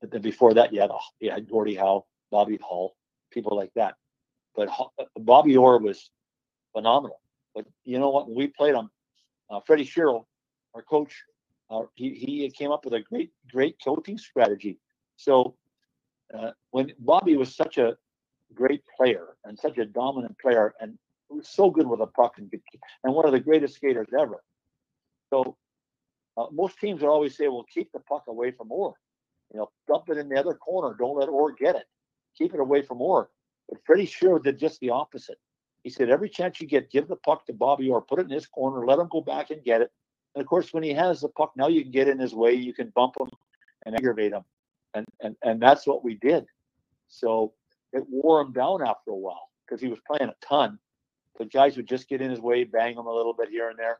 But then before that, you had you had Gordie Howe, Bobby Hull, people like that. But Bobby Orr was phenomenal. But you know what? When we played him, uh, Freddie Shero, our coach, uh, he he came up with a great great coaching strategy. So uh, when Bobby was such a great player and such a dominant player and was so good with a puck and, and one of the greatest skaters ever. So uh, most teams would always say, "Well, keep the puck away from Orr. You know, dump it in the other corner. Don't let Orr get it. Keep it away from Orr." But Freddie Shero did just the opposite. He said, "Every chance you get, give the puck to Bobby Orr. Put it in his corner. Let him go back and get it." And of course, when he has the puck, now you can get in his way. You can bump him and aggravate him, and and and that's what we did. So it wore him down after a while because he was playing a ton. The guys would just get in his way, bang him a little bit here and there,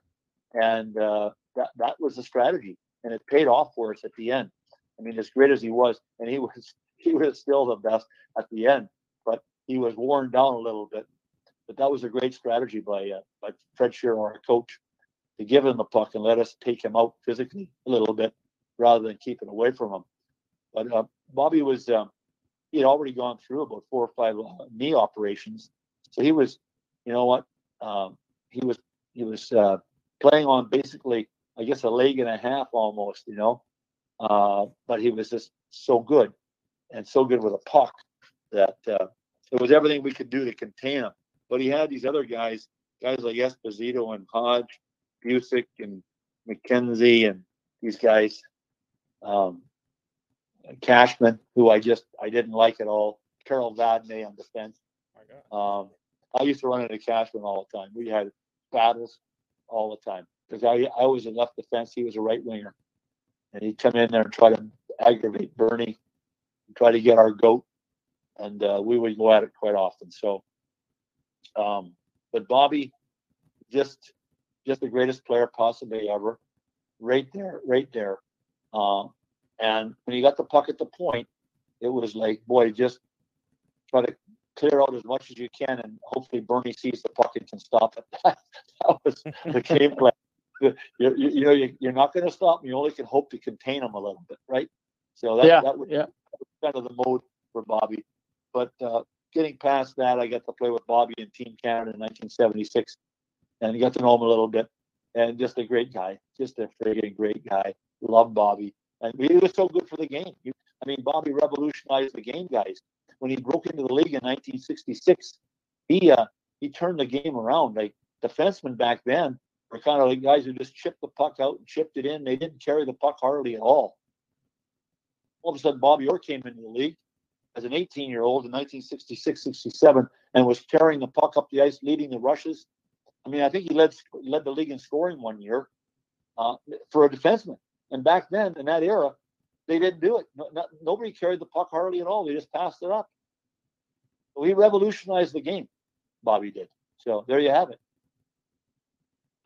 and uh, that that was the strategy, and it paid off for us at the end. I mean, as great as he was, and he was he was still the best at the end, but he was worn down a little bit. But that was a great strategy by uh, by Fred Shero, our coach, to give him the puck and let us take him out physically a little bit rather than keep it away from him. But uh, Bobby was um, he had already gone through about four or five uh, knee operations, so he was, you know what, um, he was he was uh, playing on basically, I guess, a leg and a half almost, you know, uh, but he was just so good and so good with a puck that uh, it was everything we could do to contain him. But he had these other guys, guys like Esposito and Hodge, Bucyk and McKenzie and these guys. Um, Cashman, who I just I didn't like at all. Carol Vadnais on defense. Um, I used to run into Cashman all the time. We had battles all the time because I I was a left defense. He was a right winger, and he'd come in there and try to aggravate Bernie, try to get our goat, and uh, we would go at it quite often. So, um, but Bobby just just the greatest player possibly ever. Right there, right there. Um, and when he got the puck at the point, it was like, boy, just try to clear out as much as you can, and hopefully Bernie sees the puck and can stop it. that was the game plan. You, you, you know, you, you're not going to stop him. You only can hope to contain him a little bit, right? So that, Yeah, that was yeah. kind of the mode for Bobby. But uh, getting past that, I got to play with Bobby in Team Canada in 1976, and got to know him a little bit. And just a great guy, just a friggin' great guy. Love Bobby, and he was so good for the game. I mean, Bobby revolutionized the game, guys. When he broke into the league in 1966, he uh, he turned the game around. Like defensemen back then were kind of like guys who just chipped the puck out and chipped it in. They didn't carry the puck hardly at all. All of a sudden, Bobby Orr came into the league as an 18 year old in 1966 67 and was carrying the puck up the ice, leading the rushes. I mean, I think he led led the league in scoring one year uh, for a defenseman. And back then, in that era, they didn't do it. No, no, nobody carried the puck hardly at all. They just passed it up. So he revolutionized the game. Bobby did. So there you have it.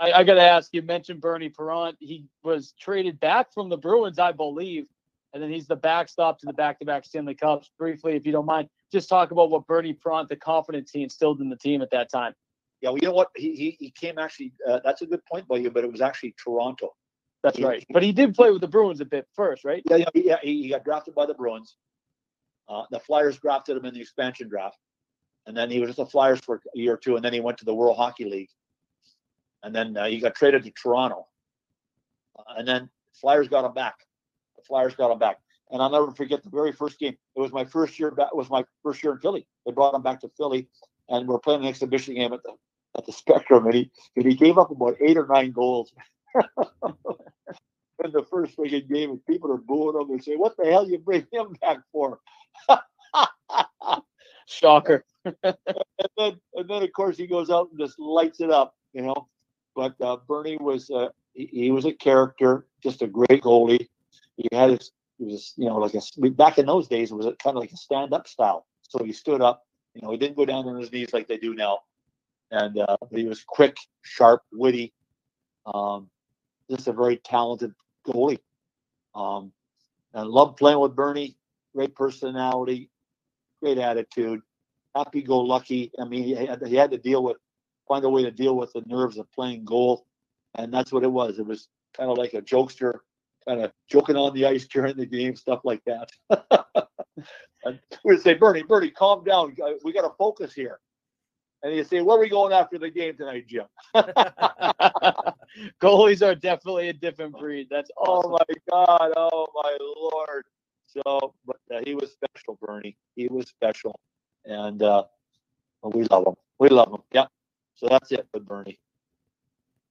I, I got to ask. You mentioned Bernie Parent. He was traded back from the Bruins, I believe, and then he's the backstop to the back-to-back Stanley Cups. Briefly, if you don't mind, just talk about what Bernie Parent, the confidence he instilled in the team at that time. Yeah, well, you know what? He he, he came actually. Uh, that's a good point by you, but it was actually Toronto. That's right. But he did play with the Bruins a bit first, right? Yeah, yeah, yeah. He, he got drafted by the Bruins. Uh, the Flyers drafted him in the expansion draft, and then he was with the Flyers for a year or two, and then he went to the World Hockey League, and then uh, he got traded to Toronto, uh, and then Flyers got him back. The Flyers got him back, and I'll never forget the very first game. It was my first year back. It was my first year in Philly. They brought him back to Philly, and we're playing an exhibition game at the at the Spectrum, and he and he gave up about eight or nine goals. In the first friggin' game, and people are booing him and say, "What the hell you bring him back for?" Shocker. and then, and then of course he goes out and just lights it up, you know. But uh, Bernie was uh, he, he was a character, just a great goalie. He had his he was you know like a back in those days it was kind of like a stand up style. So he stood up, you know, he didn't go down on his knees like they do now, and uh, but he was quick, sharp, witty, um, just a very talented goalie. Um, and loved playing with Bernie. Great personality, great attitude happy go lucky. I mean, he had, he had to deal with, find a way to deal with the nerves of playing goal. And that's what it was. It was kind of like a jokester, kind of joking on the ice during the game, stuff like that. we'd say, Bernie, Bernie, calm down. Uh, We got to focus here. And he'd say, Where are we going after the game tonight, Jim? Goalies are definitely a different breed. That's Oh my God. Oh my Lord. So, but uh, he was special, Bernie. He was special. And uh, we love him. We love him. Yeah. So that's it with Bernie.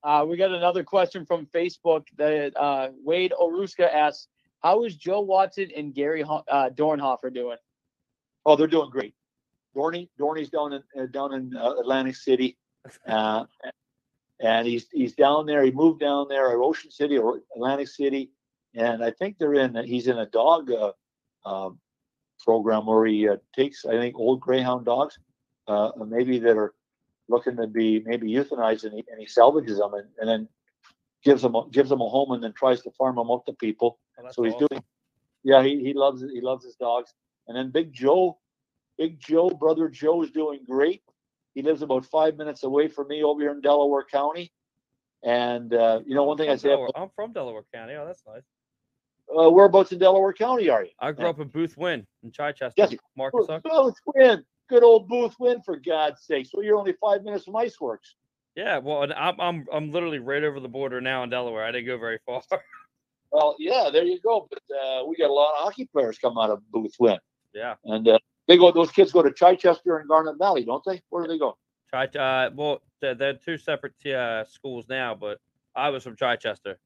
Uh, we got another question from Facebook that uh, Wade Oruska asks, "How is Joe Watson and Gary uh, Dornhoefer doing?" Oh, they're doing great. Dorney, Dorney's down in uh, down in uh, Atlantic City, uh, and he's he's down there. He moved down there at Ocean City or Atlantic City, and I think they're in. That he's in a dog uh, um, program where he uh, takes, I think, old greyhound dogs, uh, maybe that are looking to be maybe euthanized, and he, and he salvages them and, and then gives them a, gives them a home, and then tries to farm them out to people. Oh, so he's awesome. doing. Yeah, he, he loves it. He loves his dogs. And then Big Joe, Big Joe, brother Joe is doing great. He lives about five minutes away from me over here in Delaware County. And uh, you know, one thing I I'm say, Delaware- I'm from Delaware County. Oh, that's nice. uh, whereabouts in Delaware County are you? I grew up in Booth Wynn in Chichester. Yes. Marcus. Booth Win, good old Boothwyn, for God's sake. So you're only five minutes from Iceworks. Yeah, well, I'm I'm I'm literally right over the border now in Delaware. I didn't go very far. Well, yeah, there you go. But uh, we got a lot of hockey players come out of Boothwyn, yeah, and uh, they go. Those kids go to Chichester and Garnet Valley, don't they? Where do they go? Chi. Uh, well, they're, they're two separate uh, schools now, but I was from Chichester.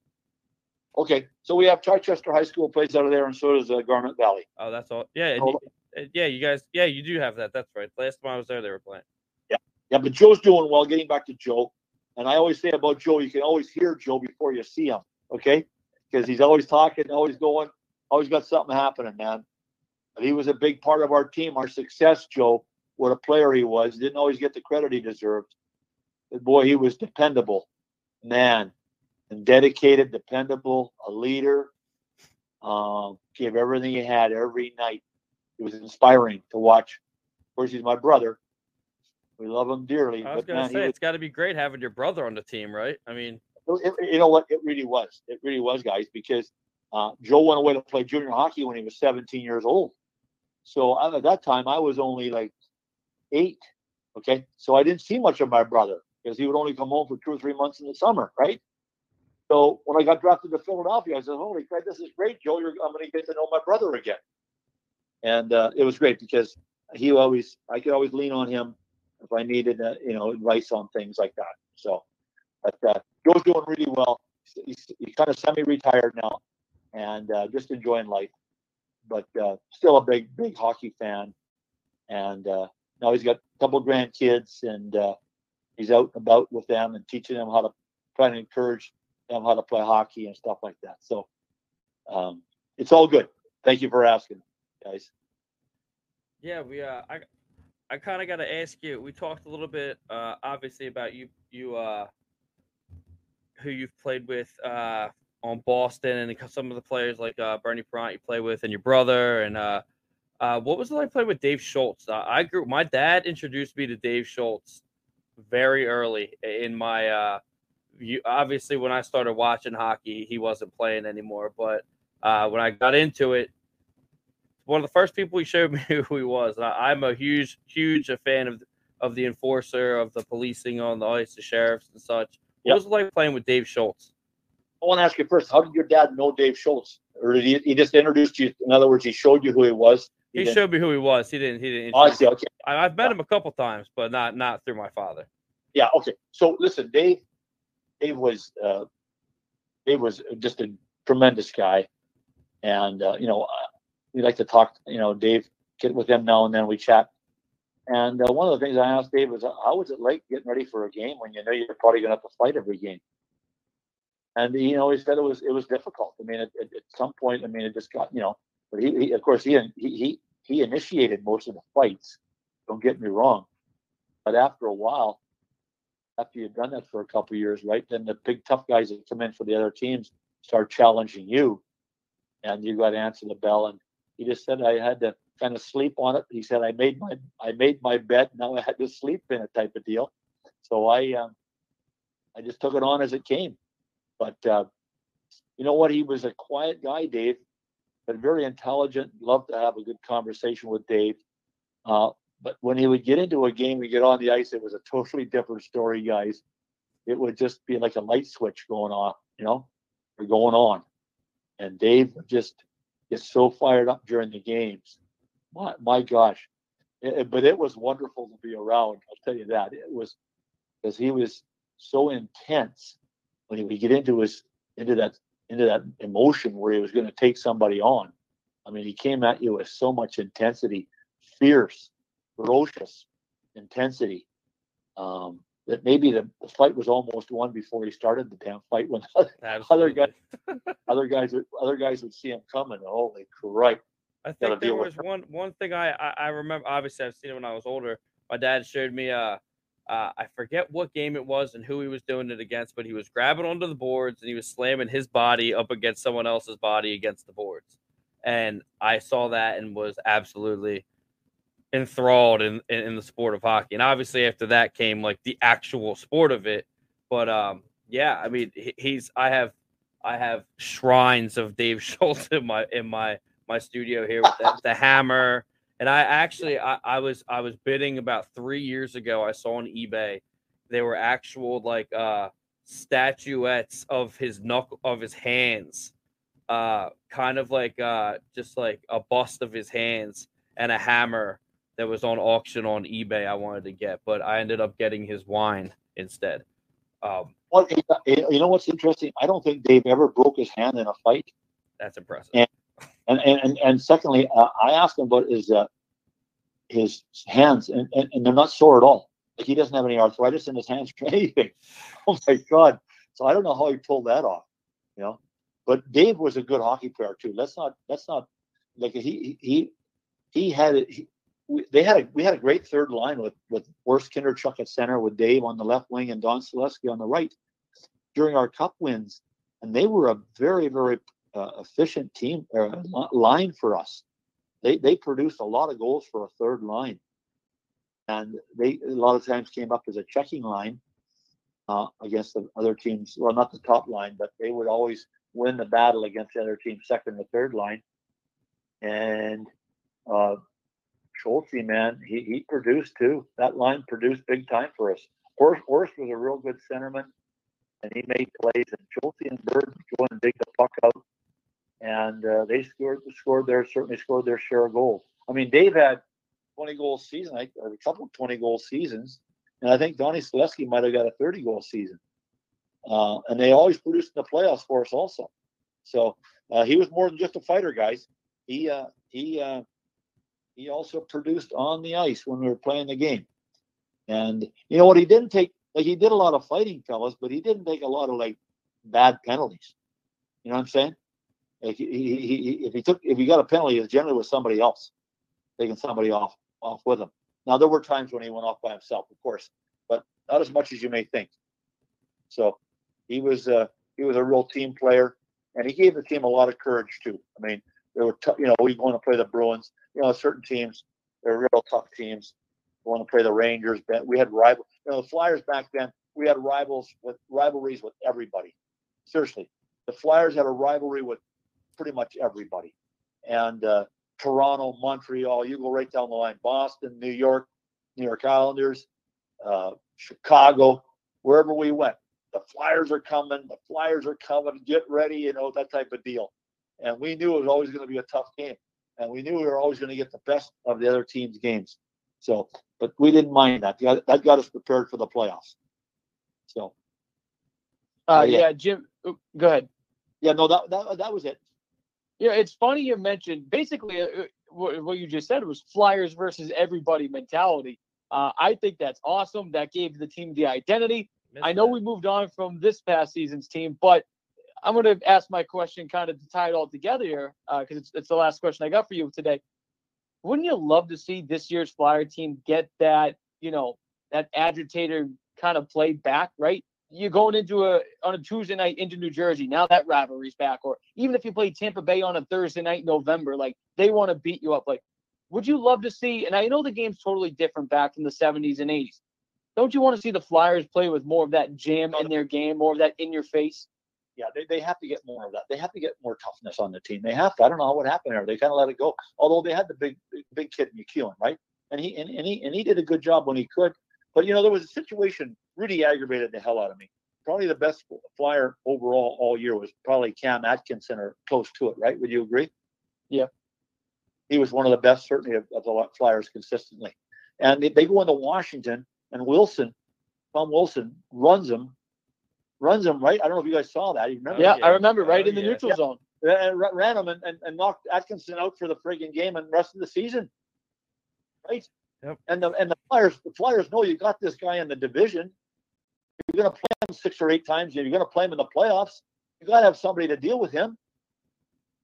Okay, so we have Chichester High School plays out of there, and so does uh, Garnet Valley. Oh, that's all. Yeah, and Oh. you- yeah. You guys, yeah, you do have that. That's right. Last time I was there, they were playing. Yeah, yeah, but Joe's doing well. Getting back to Joe, and I always say about Joe, you can always hear Joe before you see him. Okay, because he's always talking, always going, always got something happening, man. He was a big part of our team, our success. Joe, what a player he was. Didn't always get the credit he deserved. But boy, he was dependable. man, and dedicated, dependable, a leader. Um, gave everything he had every night. It was inspiring to watch. Of course, he's my brother. We love him dearly. I was gonna say was- it's got to be great having your brother on the team, right? I mean, it- you know what? It really was. It really was, guys, because uh, Joe went away to play junior hockey when he was 17 years old. So at that time, I was only like eight. Okay. So I didn't see much of my brother because he would only come home for two or three months in the summer, right? So when I got drafted to Philadelphia, I said, "Holy crap, this is great, Joe! You're, I'm going to get to know my brother again." And uh, it was great because he always, I could always lean on him if I needed, uh, you know, advice on things like that. So, but uh, Joe's doing really well. He's, he's kind of semi-retired now, and uh, just enjoying life. But uh, still a big, big hockey fan. And uh, now he's got a couple grandkids, and uh, he's out and about with them and teaching them how to try to encourage them how to play hockey and stuff like that. So um, it's all good. Thank you for asking, guys. yeah, we uh, I I kind of got to ask you. We talked a little bit, uh, obviously about you you uh, who you've played with uh on Boston and some of the players like uh, Bernie Parent you play with and your brother and uh, uh, what was it like playing with Dave Schultz? Uh, I grew. My dad introduced me to Dave Schultz very early in my. Uh, you, obviously, when I started watching hockey, he wasn't playing anymore. But uh, when I got into it, one of the first people he showed me who he was. I, I'm a huge, huge fan of of the enforcer, of the policing on the ice, the sheriffs and such. What Yep. was it like playing with Dave Schultz? I want to ask you first, how did your dad know Dave Schultz? Or did he, he just introduced you? In other words, he showed you who he was. He didn't- showed me who he was. He didn't. He didn't. Oh, I see. Okay. I, I've met him a couple times, but not not through my father. Yeah. Okay. So listen, Dave. Dave was uh, Dave was just a tremendous guy, and uh, you know uh, we like to talk. You know, Dave get with him now and then we chat. And uh, one of the things I asked Dave was, "How was it like getting ready for a game when you know you're probably going to have to fight every game?" And you know, he said it was it was difficult. I mean, at, at, some point, I mean, it just got you know. But he, he of course, he he he he initiated most of the fights. Don't get me wrong, but after a while, after you've done that for a couple years, right? Then the big tough guys that come in for the other teams start challenging you, and you got to answer the bell. And he just said I had to kind of sleep on it. He said I made my I made my bed. Now I had to sleep in it, type of deal. So I um, I just took it on as it came. But uh, you know what? He was a quiet guy, Dave, but very intelligent. Loved to have a good conversation with Dave. Uh, but when he would get into a game, we get on the ice, it was a totally different story, guys. It would just be like a light switch going off, you know, or going on. And Dave just gets so fired up during the games. My, my gosh. It- but it was wonderful to be around. I'll tell you that. It was because he was so intense when he would get into his into that into that emotion where he was going to take somebody on. I mean, he came at you with so much intensity, fierce, ferocious intensity. Um, that maybe the, the fight was almost won before he started the damn fight when other Absolutely. guy- other guys would other guys would see him coming. Holy crap! I think there was one one thing I, I I remember. Obviously, I've seen it when I was older. My dad showed me. Uh, uh, I forget what game it was and who he was doing it against, but he was grabbing onto the boards and he was slamming his body up against someone else's body against the boards. And I saw that and was absolutely enthralled in, in, in the sport of hockey. And obviously, after that came like the actual sport of it. But um, yeah, I mean, he- he's I have I have shrines of Dave Schultz in my in my my studio here with the, the hammer. And I actually I, I was I was bidding about three years ago. I saw on eBay they were actual like uh statuettes of his knuckle of his hands. Uh kind of like uh just like a bust of his hands and a hammer that was on auction on eBay I wanted to get, but I ended up getting his wine instead. Um Well, you know what's interesting? I don't think Dave ever broke his hand in a fight. that's impressive. And and and, and secondly, uh, I asked him about his uh, his hands, and, and, and they're not sore at all. Like he doesn't have any arthritis in his hands or anything. Oh my god! So I don't know how he pulled that off. You know, but Dave was a good hockey player too. Let's not let's not like he he he had it. He, we, they had a we had a great third line with with Orest Kindrachuk at center with Dave on the left wing and Don Saleski on the right. during our cup wins, and they were a very, very uh, efficient team uh, line for us. They they produced a lot of goals for a third line, and they a lot of times came up as a checking line uh, against the other teams. Well, not the top line, but they would always win the battle against the other team's second or third line. And uh, Schultze, man, he, he produced too. That line produced big time for us. Horst, Horst was a real good centerman, and he made plays. And Schultze and Bird go and dig the puck out, and uh, they scored scored their certainly scored their share of goals. I mean, Dave had 20 goal season, like a couple of 20 goal seasons, and I think Donnie Saleski might have got a 30 goal season. Uh, and they always produced in the playoffs for us also. So uh, he was more than just a fighter, guys. He uh, he uh, he also produced on the ice when we were playing the game. And you know what? He didn't take like he did a lot of fighting, fellas, but he didn't take a lot of like bad penalties. You know what I'm saying? Like he, he, if he took if he got a penalty, it generally with somebody else taking somebody off off with him. Now there were times when he went off by himself, of course, but not as much as you may think. So he was uh, he was a real team player, and he gave the team a lot of courage too. I mean, they were t- you know we going to play the Bruins. You know, certain teams they're real tough teams. Want to play the Rangers. We had rival. You know, the Flyers back then. We had rivals with rivalries with everybody. Seriously, the Flyers had a rivalry with pretty much everybody, and uh, Toronto, Montreal. You go right down the line. Boston, New York, New York Islanders, uh, Chicago, wherever we went the Flyers are coming, the Flyers are coming, get ready, you know, that type of deal. And we knew it was always going to be a tough game. And we knew we were always going to get the best of the other team's games. So, but we didn't mind that. That got us prepared for the playoffs. So, uh, yeah. yeah, Jim, go ahead. Yeah, no, that, that, that was it. Yeah, it's funny you mentioned basically uh, uh what, what, you just said was Flyers versus everybody mentality. Uh, I think that's awesome. That gave the team the identity. I know we moved on from this past season's team, but I'm going to ask my question kind of to tie it all together here because uh, it's, it's the last question I got for you today. Wouldn't you love to see this year's Flyer team get that, you know, that agitator kind of play back, right? You're going into a on a Tuesday night into New Jersey. Now that rivalry's back, or even if you play Tampa Bay on a Thursday night in November, like they want to beat you up. Like, would you love to see? And I know the game's totally different back in the 70s and 80s, don't you want to see the Flyers play with more of that jam in their game, more of that in your face? Yeah, they, they have to get more of that. They have to get more toughness on the team. They have to. I don't know what happened there. They kind of let it go. Although they had the big big, kid MacEwen, right? And he and, and he and he did a good job when he could. But you know, there was a situation really aggravated the hell out of me. Probably the best flyer overall all year was probably Cam Atkinson or close to it, right? Would you agree? Yeah. He was one of the best, certainly, of, of the Flyers consistently. And they, they go into Washington and Wilson, Tom Wilson, runs him, runs him right. I don't know if you guys saw that. You remember? Yeah, I remember right oh, in the yeah. neutral yeah. zone. And ran him and, and, and, knocked Atkinson out for the friggin' game and rest of the season. Right? Yep. And the and the Flyers the Flyers know you got this guy in the division. You're gonna play him six or eight times. You're gonna play him in the playoffs. You gotta have somebody to deal with him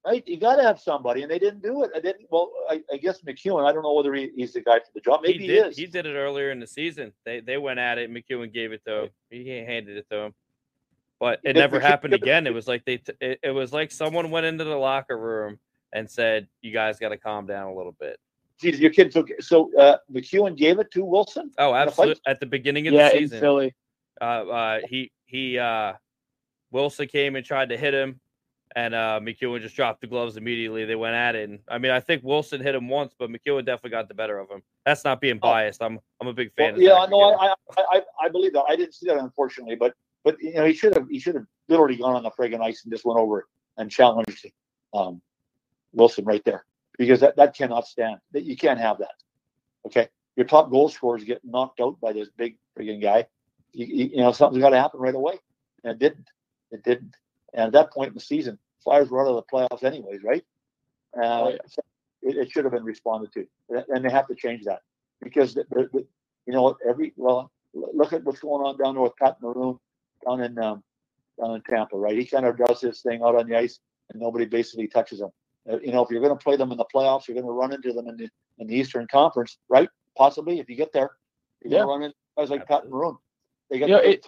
right? You got to have somebody, and they didn't do it. I didn't. Well, I, I guess MacEwen. I don't know whether he, he's the guy for the job. Maybe he, did, he is. He did it earlier in the season. They they went at it. MacEwen gave it to him. He handed it to him, but it never happened again. It was like they. T- it, it was like someone went into the locker room and said, "You guys got to calm down a little bit." Geez, your kid took so uh, MacEwen gave it to Wilson. Oh, absolutely! At the beginning of yeah, the season, in Philly. Uh, uh, he he uh, Wilson came and tried to hit him and uh, MacEwen just dropped the gloves immediately. They went at it, and I mean, I think Wilson hit him once, but MacEwen definitely got the better of him. That's not being oh. biased. I'm I'm a big fan. Well, yeah, no, I, I I believe that. I didn't see that unfortunately, but but you know he should have he should have literally gone on the friggin' ice and just went over and challenged um, Wilson right there because that that cannot stand. That you can't have that. Okay, your top goal scorers get knocked out by this big friggin' guy. You, you, you know something's got to happen right away, and it didn't. It didn't. And at that point in the season, Flyers were out of the playoffs anyways, right? Uh, oh, yeah. it, it, should have been responded to, and they have to change that because the, the, the, you know every well, look at what's going on down there with Pat Maroon down in um, down in Tampa, right? He kind of does his thing out on the ice, and nobody basically touches him. Uh, you know, if you're going to play them in the playoffs, you're going to run into them in the in the Eastern Conference, right? Possibly, if you get there, you're yeah. going to run into guys like Absolutely. Pat Maroon. They get you know, it,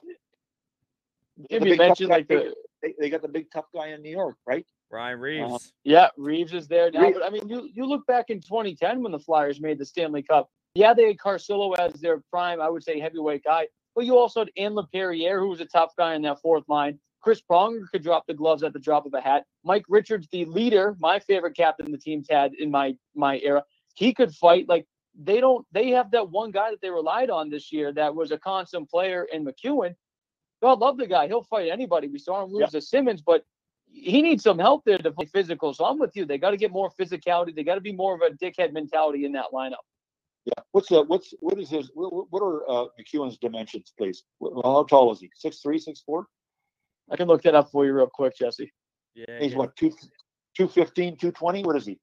Jim, The you big mentioned like the They, they got the big tough guy in New York, right? Ryan Reaves. yeah Reaves is there now. Reaves. But I mean, you you look back in 2010 when the Flyers made the Stanley Cup. Yeah, they had Carcillo as their prime, I would say, heavyweight guy. But you also had Ian Laperriere, who was a tough guy in that fourth line. Chris Pronger could drop the gloves at the drop of a hat. Mike Richards, the leader, my favorite captain the team's had in my my era, he could fight. Like they don't, they have that one guy that they relied on this year that was a constant player in MacEwen. God love the guy; he'll fight anybody. We saw him lose Yeah. to Simmonds, but he needs some help there to play physical. So I'm with you. They got to get more physicality. They got to be more of a dickhead mentality in that lineup. Yeah. What's the what's what is his what, what are uh, MacEwen's dimensions, please? How tall is he? Six three, six four? I can look that up for you real quick, Jesse. Yeah, He's yeah. what two two fifteen, two twenty? What is he?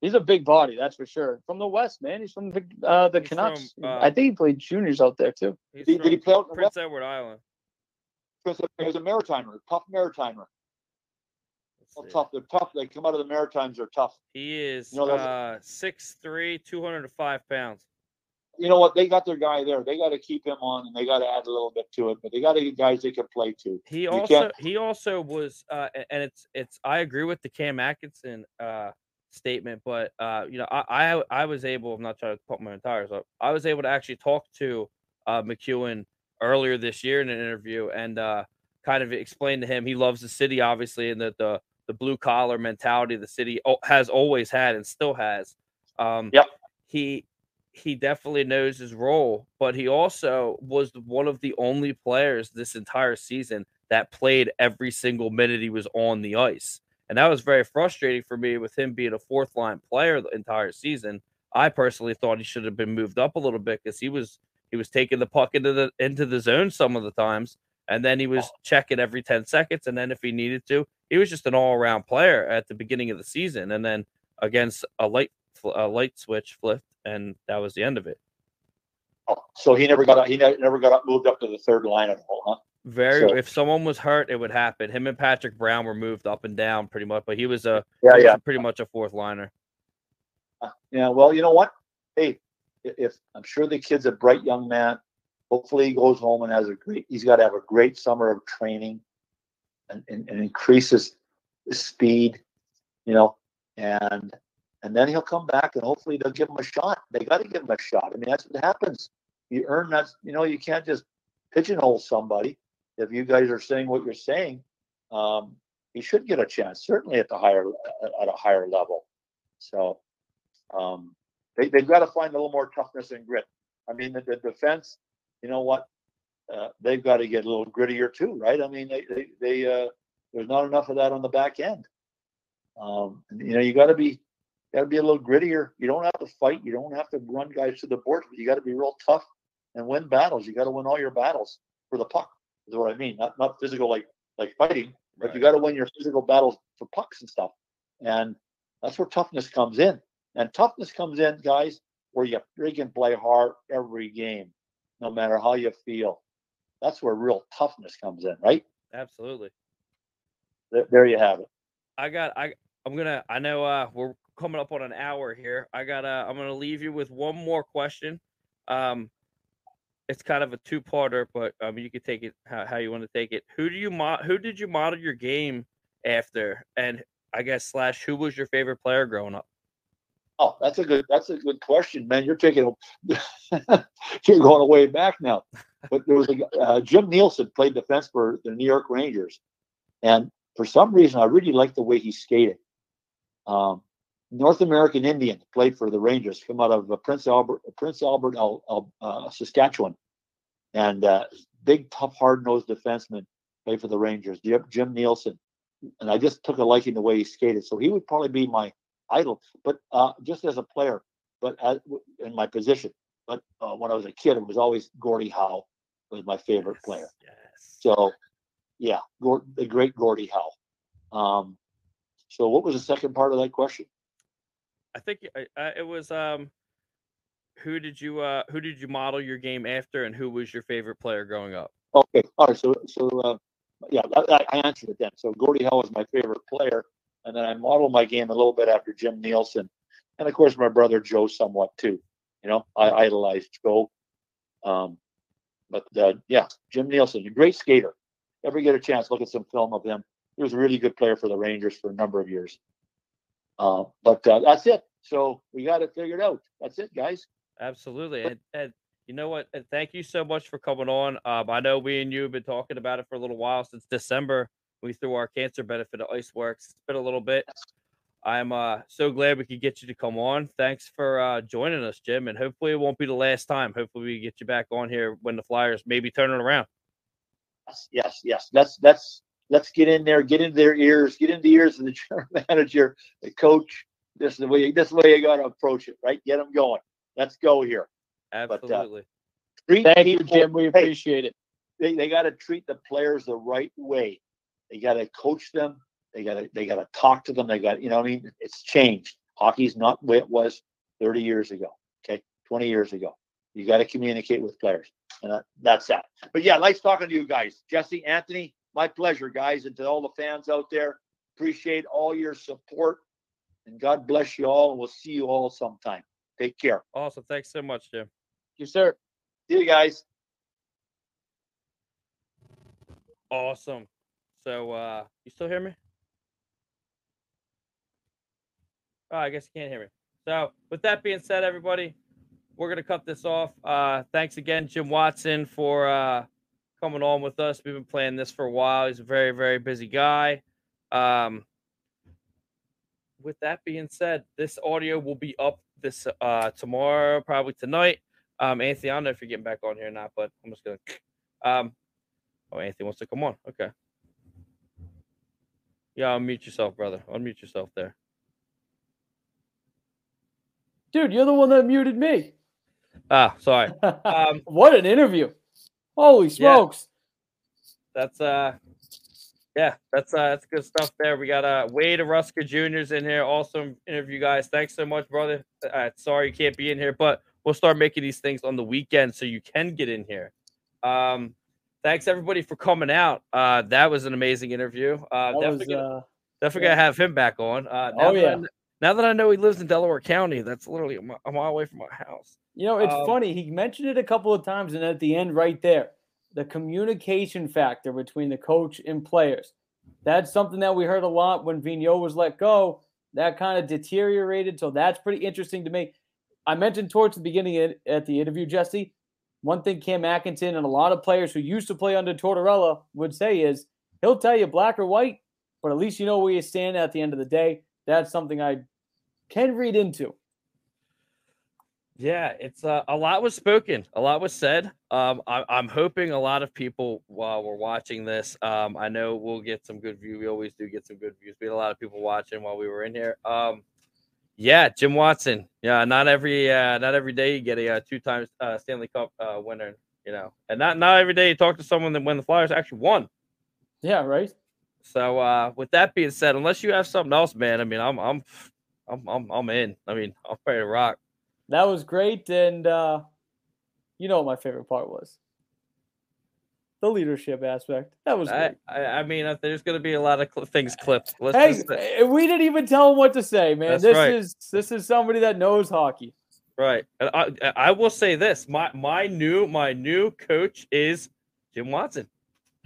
He's a big body, that's for sure. From the West, man. He's from the uh, the He's Canucks. from, uh, I think he played juniors out there too. He's Did, did he play out in Prince Edward Island. West? He was a Maritimer, tough Maritimer. Well, tough. They're tough. They come out of the Maritimes. They're tough. He is You know, uh, 6'3", 205 pounds. You know what? They got their guy there. They got to keep him on, and they got to add a little bit to it. But they got to get guys they can play to. He You also can't- he also was uh, and it's it's I agree with the Cam Atkinson uh, statement, but uh, you know I, I I was able I'm not trying to put my tires up. I was able to actually talk to uh, MacEwen earlier this year in an interview and uh, kind of explain to him he loves the city obviously and that the the blue collar mentality the city has always had and still has. Um, Yep. He he definitely knows his role, but he also was one of the only players this entire season that played every single minute he was on the ice. And that was very frustrating for me with him being a fourth line player the entire season. I personally thought he should have been moved up a little bit because he was he was taking the puck into the into the zone some of the times, and then he was oh. checking every 10 seconds. And then if he needed to, he was just an all-around player at the beginning of the season. And then against a light a light switch flipped, and that was the end of it. Oh, so he never got. Up, he never got up, moved up to the third line at all, huh? Very. So- if someone was hurt, it would happen. Him and Patrick Brown were moved up and down pretty much, but he was a Yeah, yeah, pretty much a fourth liner. Uh, yeah. Well, you know what? Hey, if I'm sure the kid's a bright young man. Hopefully, he goes home and has a great. He's got to have a great summer of training, and and, and increases speed, you know, and and then he'll come back and hopefully they'll give him a shot. They got to give him a shot. I mean, that's what happens. You earn that. You know, you can't just pigeonhole somebody. If you guys are saying what you're saying, um, he should get a chance. Certainly at the higher at a higher level. So um, they they've got to find a little more toughness and grit. I mean, the, the defense. You know what? Uh, they've got to get a little grittier too, right? I mean, they they, they uh, there's not enough of that on the back end. Um, you know, you got to be got to be a little grittier. You don't have to fight. You don't have to run guys to the board. But you got to be real tough and win battles. You got to win all your battles for the puck. Is what I mean. Not not physical like like fighting, but you got to win your physical battles for pucks and stuff. And that's where toughness comes in. And toughness comes in, guys, where you freaking play hard every game, no matter how you feel. That's where real toughness comes in, right? Absolutely. There, there you have it. I got I I'm gonna I know uh we're coming up on an hour here. I gotta. I'm gonna leave you with one more question. Um it's kind of a two-parter, but um you can take it how, how you want to take it. Who do you mo- who did you model your game after? And I guess slash who was your favorite player growing up? Oh, that's a good that's a good question, man. You're taking you're going way back now. But there was a uh, Jim Neilson played defense for the New York Rangers, and for some reason I really liked the way he skated. Um, North American Indian played for the Rangers, come out of uh, Prince Albert, Prince Albert, Al- Al- uh, Saskatchewan, and uh, big, tough, hard-nosed defenseman played for the Rangers. Jim, Jim Neilson, and I just took a liking the way he skated. So he would probably be my idol, but uh, just as a player, but as, in my position. But uh, when I was a kid, it was always Gordie Howe was my favorite player. Yes. So, yeah, Gord, the great Gordie Howe. Um, so, what was the second part of that question? I think uh, uh, it was um who did you uh who did you model your game after and who was your favorite player growing up? Okay, all right. So, so uh, yeah, I, I answered it then. So, Gordie Howe was my favorite player, and then I modeled my game a little bit after Jim Neilson, and of course my brother Joe somewhat too. You know, I idolized Joe. Um, but uh, yeah, Jim Neilson, a great skater, ever get a chance, look at some film of him. He was a really good player for the Rangers for a number of years. Uh, but uh, that's it. So we got it figured out. That's it, guys. Absolutely. And, and you know what? And thank you so much for coming on. Um, I know we and you have been talking about it for a little while since December. We threw our cancer benefit at Iceworks. It's been a little bit. I'm uh, so glad we could get you to come on. Thanks for uh, joining us, Jim. And hopefully it won't be the last time. Hopefully we get you back on here when the Flyers maybe turn it around. Yes, yes, yes. Let's let's let's get in there, get into their ears, get into the ears of the general manager, the coach. This is the way this is the way you got to approach it, right? Get them going. Let's go here. Uh, Absolutely. Treat Thank you, Jim. We hey, appreciate it. they, they got to treat the players the right way. They got to coach them. They got to they got to talk to them. They got you know what I mean. It's changed. Hockey's not the way it was 30 years ago. Okay, 20 years ago. You got to communicate with players, and that, that's that. But yeah, nice talking to you guys, Jesse, Anthony. My pleasure, guys, and to all the fans out there. Appreciate all your support, and God bless you all. And we'll see you all sometime. Take care. Awesome. Thanks so much, Jim. You, sir. See you guys. Awesome. So uh you still hear me? Oh, I guess you can't hear me. So with that being said, everybody, we're gonna cut this off. Uh thanks again, Jim Watson, for uh coming on with us. We've been playing this for a while. He's a very, very busy guy. Um with that being said, this audio will be up this uh tomorrow, probably tonight. Um Anthony, I don't know if you're getting back on here or not, but I'm just gonna um Oh, Anthony wants to come on. Okay. Yeah, unmute yourself, brother. Unmute yourself there. Dude, you're the one that muted me. Ah, sorry. Um, what an interview. Holy smokes. that's uh, yeah, that's uh, that's good stuff there. We got uh Wade Ruska Junior's in here. Awesome interview, guys. Thanks so much, brother. Uh, sorry you can't be in here, but we'll start making these things on the weekend so you can get in here. Um, thanks everybody for coming out. Uh, that was an amazing interview. Uh, That definitely, was, gonna, uh, definitely gonna have him back on. Uh, now Oh, that I yeah. now that I know he lives in Delaware County, that's literally a mile away from my house. You know, it's Um, funny. He mentioned it a couple of times, and at the end, right there, the communication factor between the coach and players. That's something that we heard a lot when Vigneault was let go. That kind of deteriorated. So that's pretty interesting to me. I mentioned towards the beginning at, at the interview, Jesse, one thing Cam Atkinson and a lot of players who used to play under Tortorella would say is he'll tell you black or white, but at least you know where you stand at the end of the day. That's something I can read into. Yeah, it's uh, a lot was spoken, a lot was said. Um, I, I'm hoping a lot of people while we're watching this. Um, I know we'll get some good view. We always do get some good views. We had a lot of people watching while we were in here. Um, yeah, Jim Watson. Yeah, not every uh, not every day you get a, uh two times uh, Stanley Cup uh, winner. You know, and not not every day you talk to someone that when the Flyers actually won. Yeah, right? So uh, with that being said, unless you have something else, man, I mean, I'm I'm I'm I'm, I'm in. I mean, I'm ready to rock. That was great. And uh, you know what my favorite part was? The leadership aspect. That was I, great. I, I mean, uh, there's going to be a lot of cl- things clipped. Let's Hey, just eh, we didn't even tell him what to say, man. This right. is this is somebody that knows hockey. right. And I, I will say this: my my new my new coach is Jim Watson.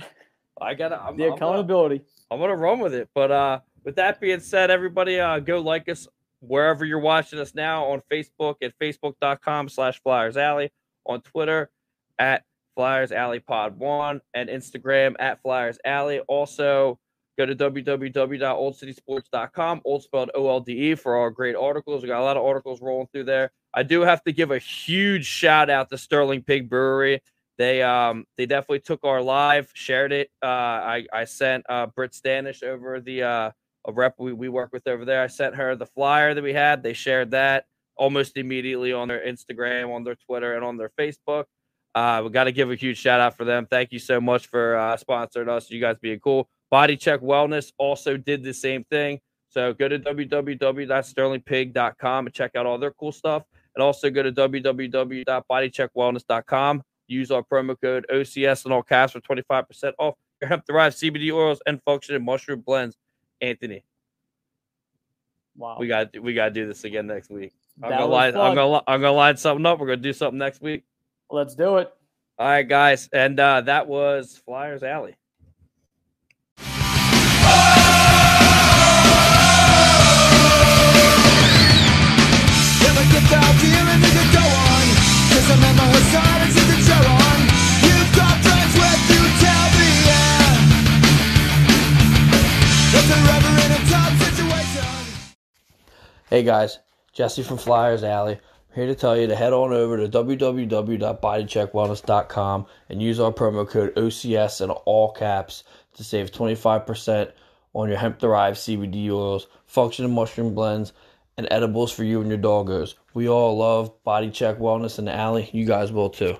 I gotta. I'm, The I'm gonna, accountability. I'm gonna run with it. But uh, with that being said, everybody, uh, go like us wherever you're watching us now on Facebook at facebook.com slash Flyers Alley, on Twitter at Flyers Alley Pod One, and Instagram at Flyers Alley. Also, go to www.oldecitysports.com, old spelled O L D E, for our great articles. We got a lot of articles rolling through there. I do have to give a huge shout out to Sterling Pig Brewery. They um they definitely took our live, shared it. Uh, I I sent uh Britt Stanish over the uh a rep we, we work with over there. I sent her the flyer that we had. They shared that almost immediately on their Instagram, on their Twitter, and on their Facebook. Uh, we got to give a huge shout out for them. Thank you so much for uh, sponsoring us. You guys being cool. Body Check Wellness also did the same thing. So go to www.sterlingpig.com and check out all their cool stuff. And also go to www.bodycheckwellness.com. Use our promo code OCS and all caps for 25% off your hemp derived CBD oils and functioning mushroom blends. Anthony, Wow. we got we got to do this again next week. I'm That gonna line, I'm gonna I'm gonna line something up. We're gonna do something next week. Let's do it. All right, guys, and uh, that was Flyers Alley. Hey guys, Jesse from Flyers Alley. I'm here to tell you to head on over to www.bodycheckwellness.com and use our promo code OCS in all caps to save 25% on your hemp derived CBD oils, functional mushroom blends, and edibles for you and your doggos. We all love Body Check Wellness in the alley. You guys will too.